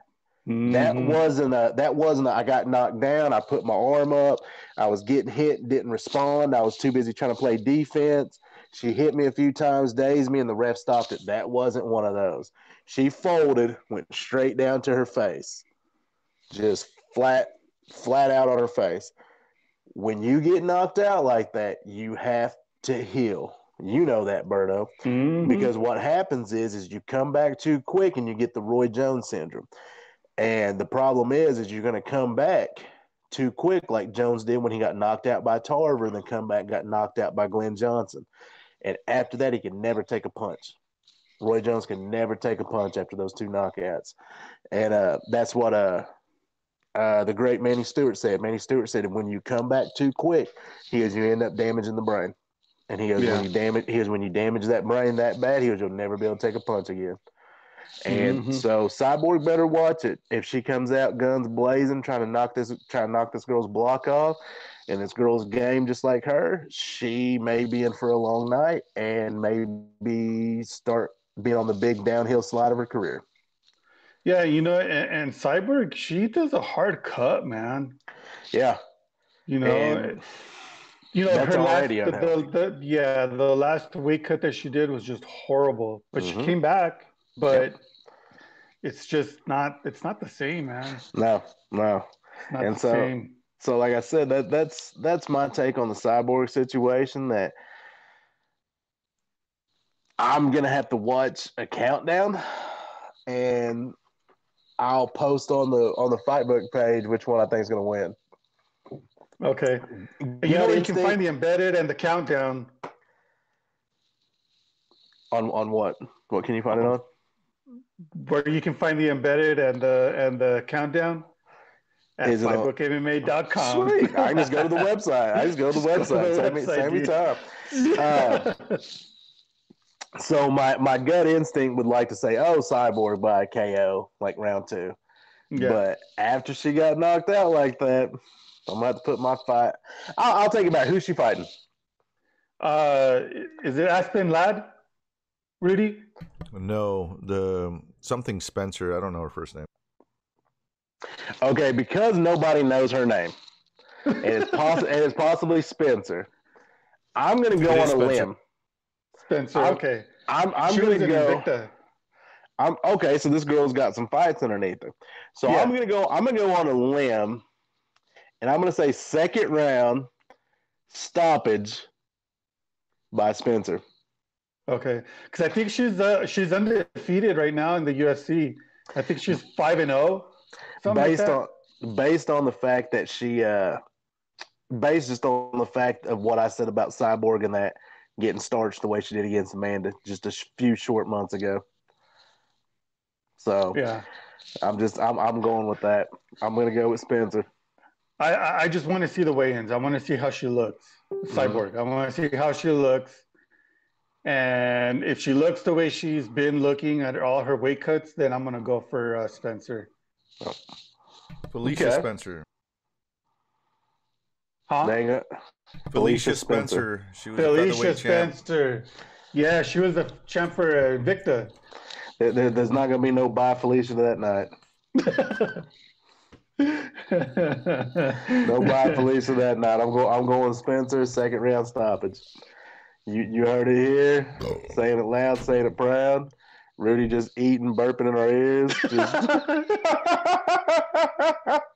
That Mhm. wasn't a that wasn't a, I got knocked down. I put my arm up. I was getting hit, didn't respond. I was too busy trying to play defense. She hit me a few times, dazed me, and the ref stopped it. That wasn't one of those. She folded, went straight down to her face, just flat, flat out on her face. When you get knocked out like that, you have to heal. You know that, Berto Mhm. because what happens is is you come back too quick and you get the Roy Jones syndrome. And the problem is is you're going to come back too quick like Jones did when he got knocked out by Tarver and then come back got knocked out by Glenn Johnson. And after that he can never take a punch. Roy Jones can never take a punch after those two knockouts. And uh, that's what uh, uh, the great Manny Steward said. Manny Steward said when you come back too quick, he goes, you end up damaging the brain. And he goes, Yeah. when you damage, he goes, when you damage that brain that bad, he goes, you'll never be able to take a punch again. And Mhm. so Cyborg better watch it. If she comes out guns blazing, trying to knock this, trying to knock this girl's block off, and this girl's game just like her, she may be in for a long night and maybe start being on the big downhill slide of her career. Yeah, you know, and, and Cyborg, she does a hard cut, man. Yeah, You know, and you know, that's her last, the, the, the, yeah, the last weight cut that she did was just horrible. But Mhm. she came back, but it's just not, it's not the same, man. No, no. not And the so- same. So, like I said, that that's that's my take on the cyborg situation. That I'm gonna have to watch a countdown, and I'll post on the on the fight book page which one I think is gonna win. Okay. You You know where you can find the embedded and the countdown? on on what? What can you find it on? Where you can find the embedded and the and the countdown? At Is it on- Sweet. I can just go to the website. I just go to the Just go to website. the Save me, website, save me time. Uh, So my my gut instinct would like to say, oh, cyborg by KO like round two. yeah. But after she got knocked out like that, I'm gonna have to put my fight. I'll, I'll take it back. Who's she fighting? Uh, is it Aspen Ladd? Rudy? No, the something Spencer. I don't know her first name. Okay, because nobody knows her name, and it's possible, and it's possibly Spencer. I'm gonna go on a Spencer. limb. Spencer. I'm- okay. I'm I'm gonna go. Invicta. I'm okay. So this girl's got some fights underneath her. So Yeah. I'm gonna go. I'm gonna go on a limb, and I'm gonna say second round stoppage by Spencer. Okay, because I think she's uh, she's undefeated right now in the UFC. I think she's five and zero. Something based like on based on the fact that she uh based just on the fact of what I said about Cyborg and that getting starched the way she did against Amanda just a sh- few short months ago. So yeah, I'm just I'm I'm going with that. I'm gonna go with Spencer. I I I just want to see the weigh-ins. I want to see how she looks, Cyborg. I want to see how she looks, and if she looks the way she's been looking at all her weight cuts, then I'm gonna go for uh, Spencer. Felicia Okay. Spencer. Huh? Dang it. Felicia Felicia Spencer. Spencer. She was a Felicia featherweight champ. Spencer. Yeah, she was the champ for uh, Invicta. There, there- there's not gonna be no bye Felicia that night. No bye Felicia that night. I'm going I'm going Spencer second round stoppage. You you heard it here. Saying it loud, saying it proud. Rudy just eating, burping in our ears. Just...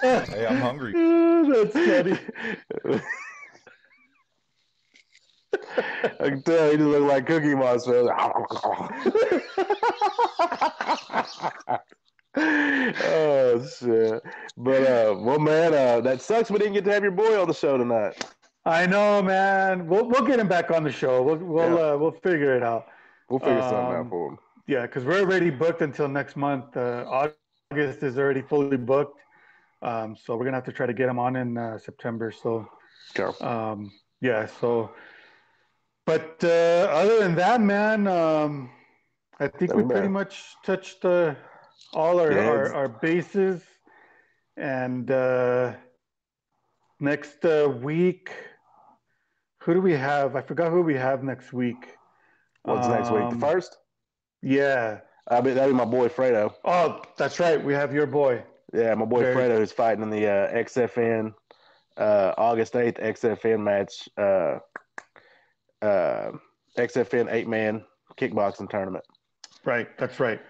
Hey, I'm hungry. That's funny. I can tell he just look like Cookie Monster. oh shit! But uh, well, man, uh, that sucks. We didn't get to have your boy on the show tonight. I know, man. We'll we'll get him back on the show. We'll we'll Yeah. uh, we'll figure it out. We'll figure something out Um, for him. Yeah, because we're already booked until next month. Uh, August is already fully booked, um, so we're gonna have to try to get him on in uh, September. So um, yeah, so. But uh, other than that, man, um, I think we pretty much touched uh, all our, Yeah, our, our bases. And uh, next uh, week, who do we have? I forgot who we have next week. What's next week? The Um, first? Yeah. I mean, that'd be my boy Fredo. Oh, that's right. We have your boy. Yeah, my boy Very- Fredo is fighting in the uh, XFN uh, August eighth XFN match. Uh, uh, XFN eight man kickboxing tournament. Right. That's right.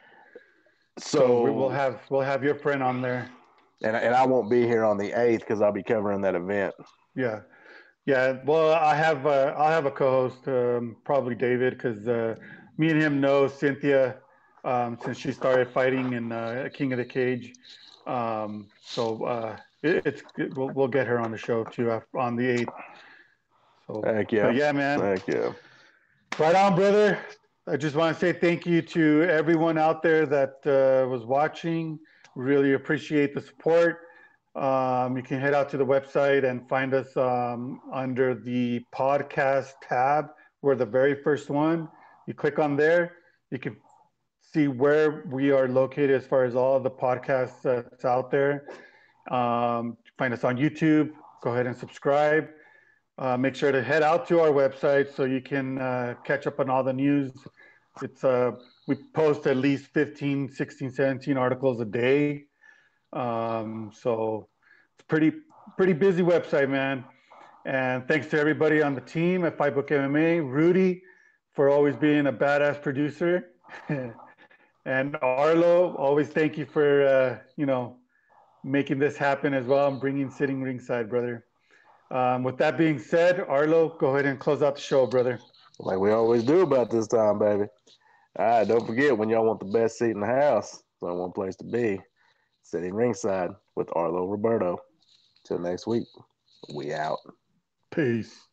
So, So we will have we'll have your friend on there. and and I won't be here on the eighth because I'll be covering that event. Yeah, yeah. Well, I have uh, I'll have a co-host, um, probably David, because uh, me and him know Cynthia um, since she started fighting in uh, King of the Cage. Um, so uh, it, it's it, we'll, we'll get her on the show too on the eighth. So Heck yeah, yeah, man. heck yeah. Right on, brother. I just want to say thank you to everyone out there that uh, was watching. Really appreciate the support. Um, you can head out to the website and find us um, under the podcast tab. We're the very first one. You click on there, you can see where we are located as far as all the podcasts that's out there. Um, find us on YouTube. Go ahead and subscribe. Uh, make sure to head out to our website so you can uh, catch up on all the news. It's uh, we post at least 15, 16, 17 articles a day. Um, so it's pretty pretty busy website, man. And thanks to everybody on the team at Fight Book MMA, Rudy for always being a badass producer, and Arlo, always thank you for uh, you know making this happen as well and bringing sitting ringside, brother. Um, with that being said, Arlo, go ahead and close out the show, brother. Like we always do about this time, baby. All right, don't forget when y'all want the best seat in the house, there's only one place to be. Sitting ringside with Arlo Roberto. Till next week, we out. Peace.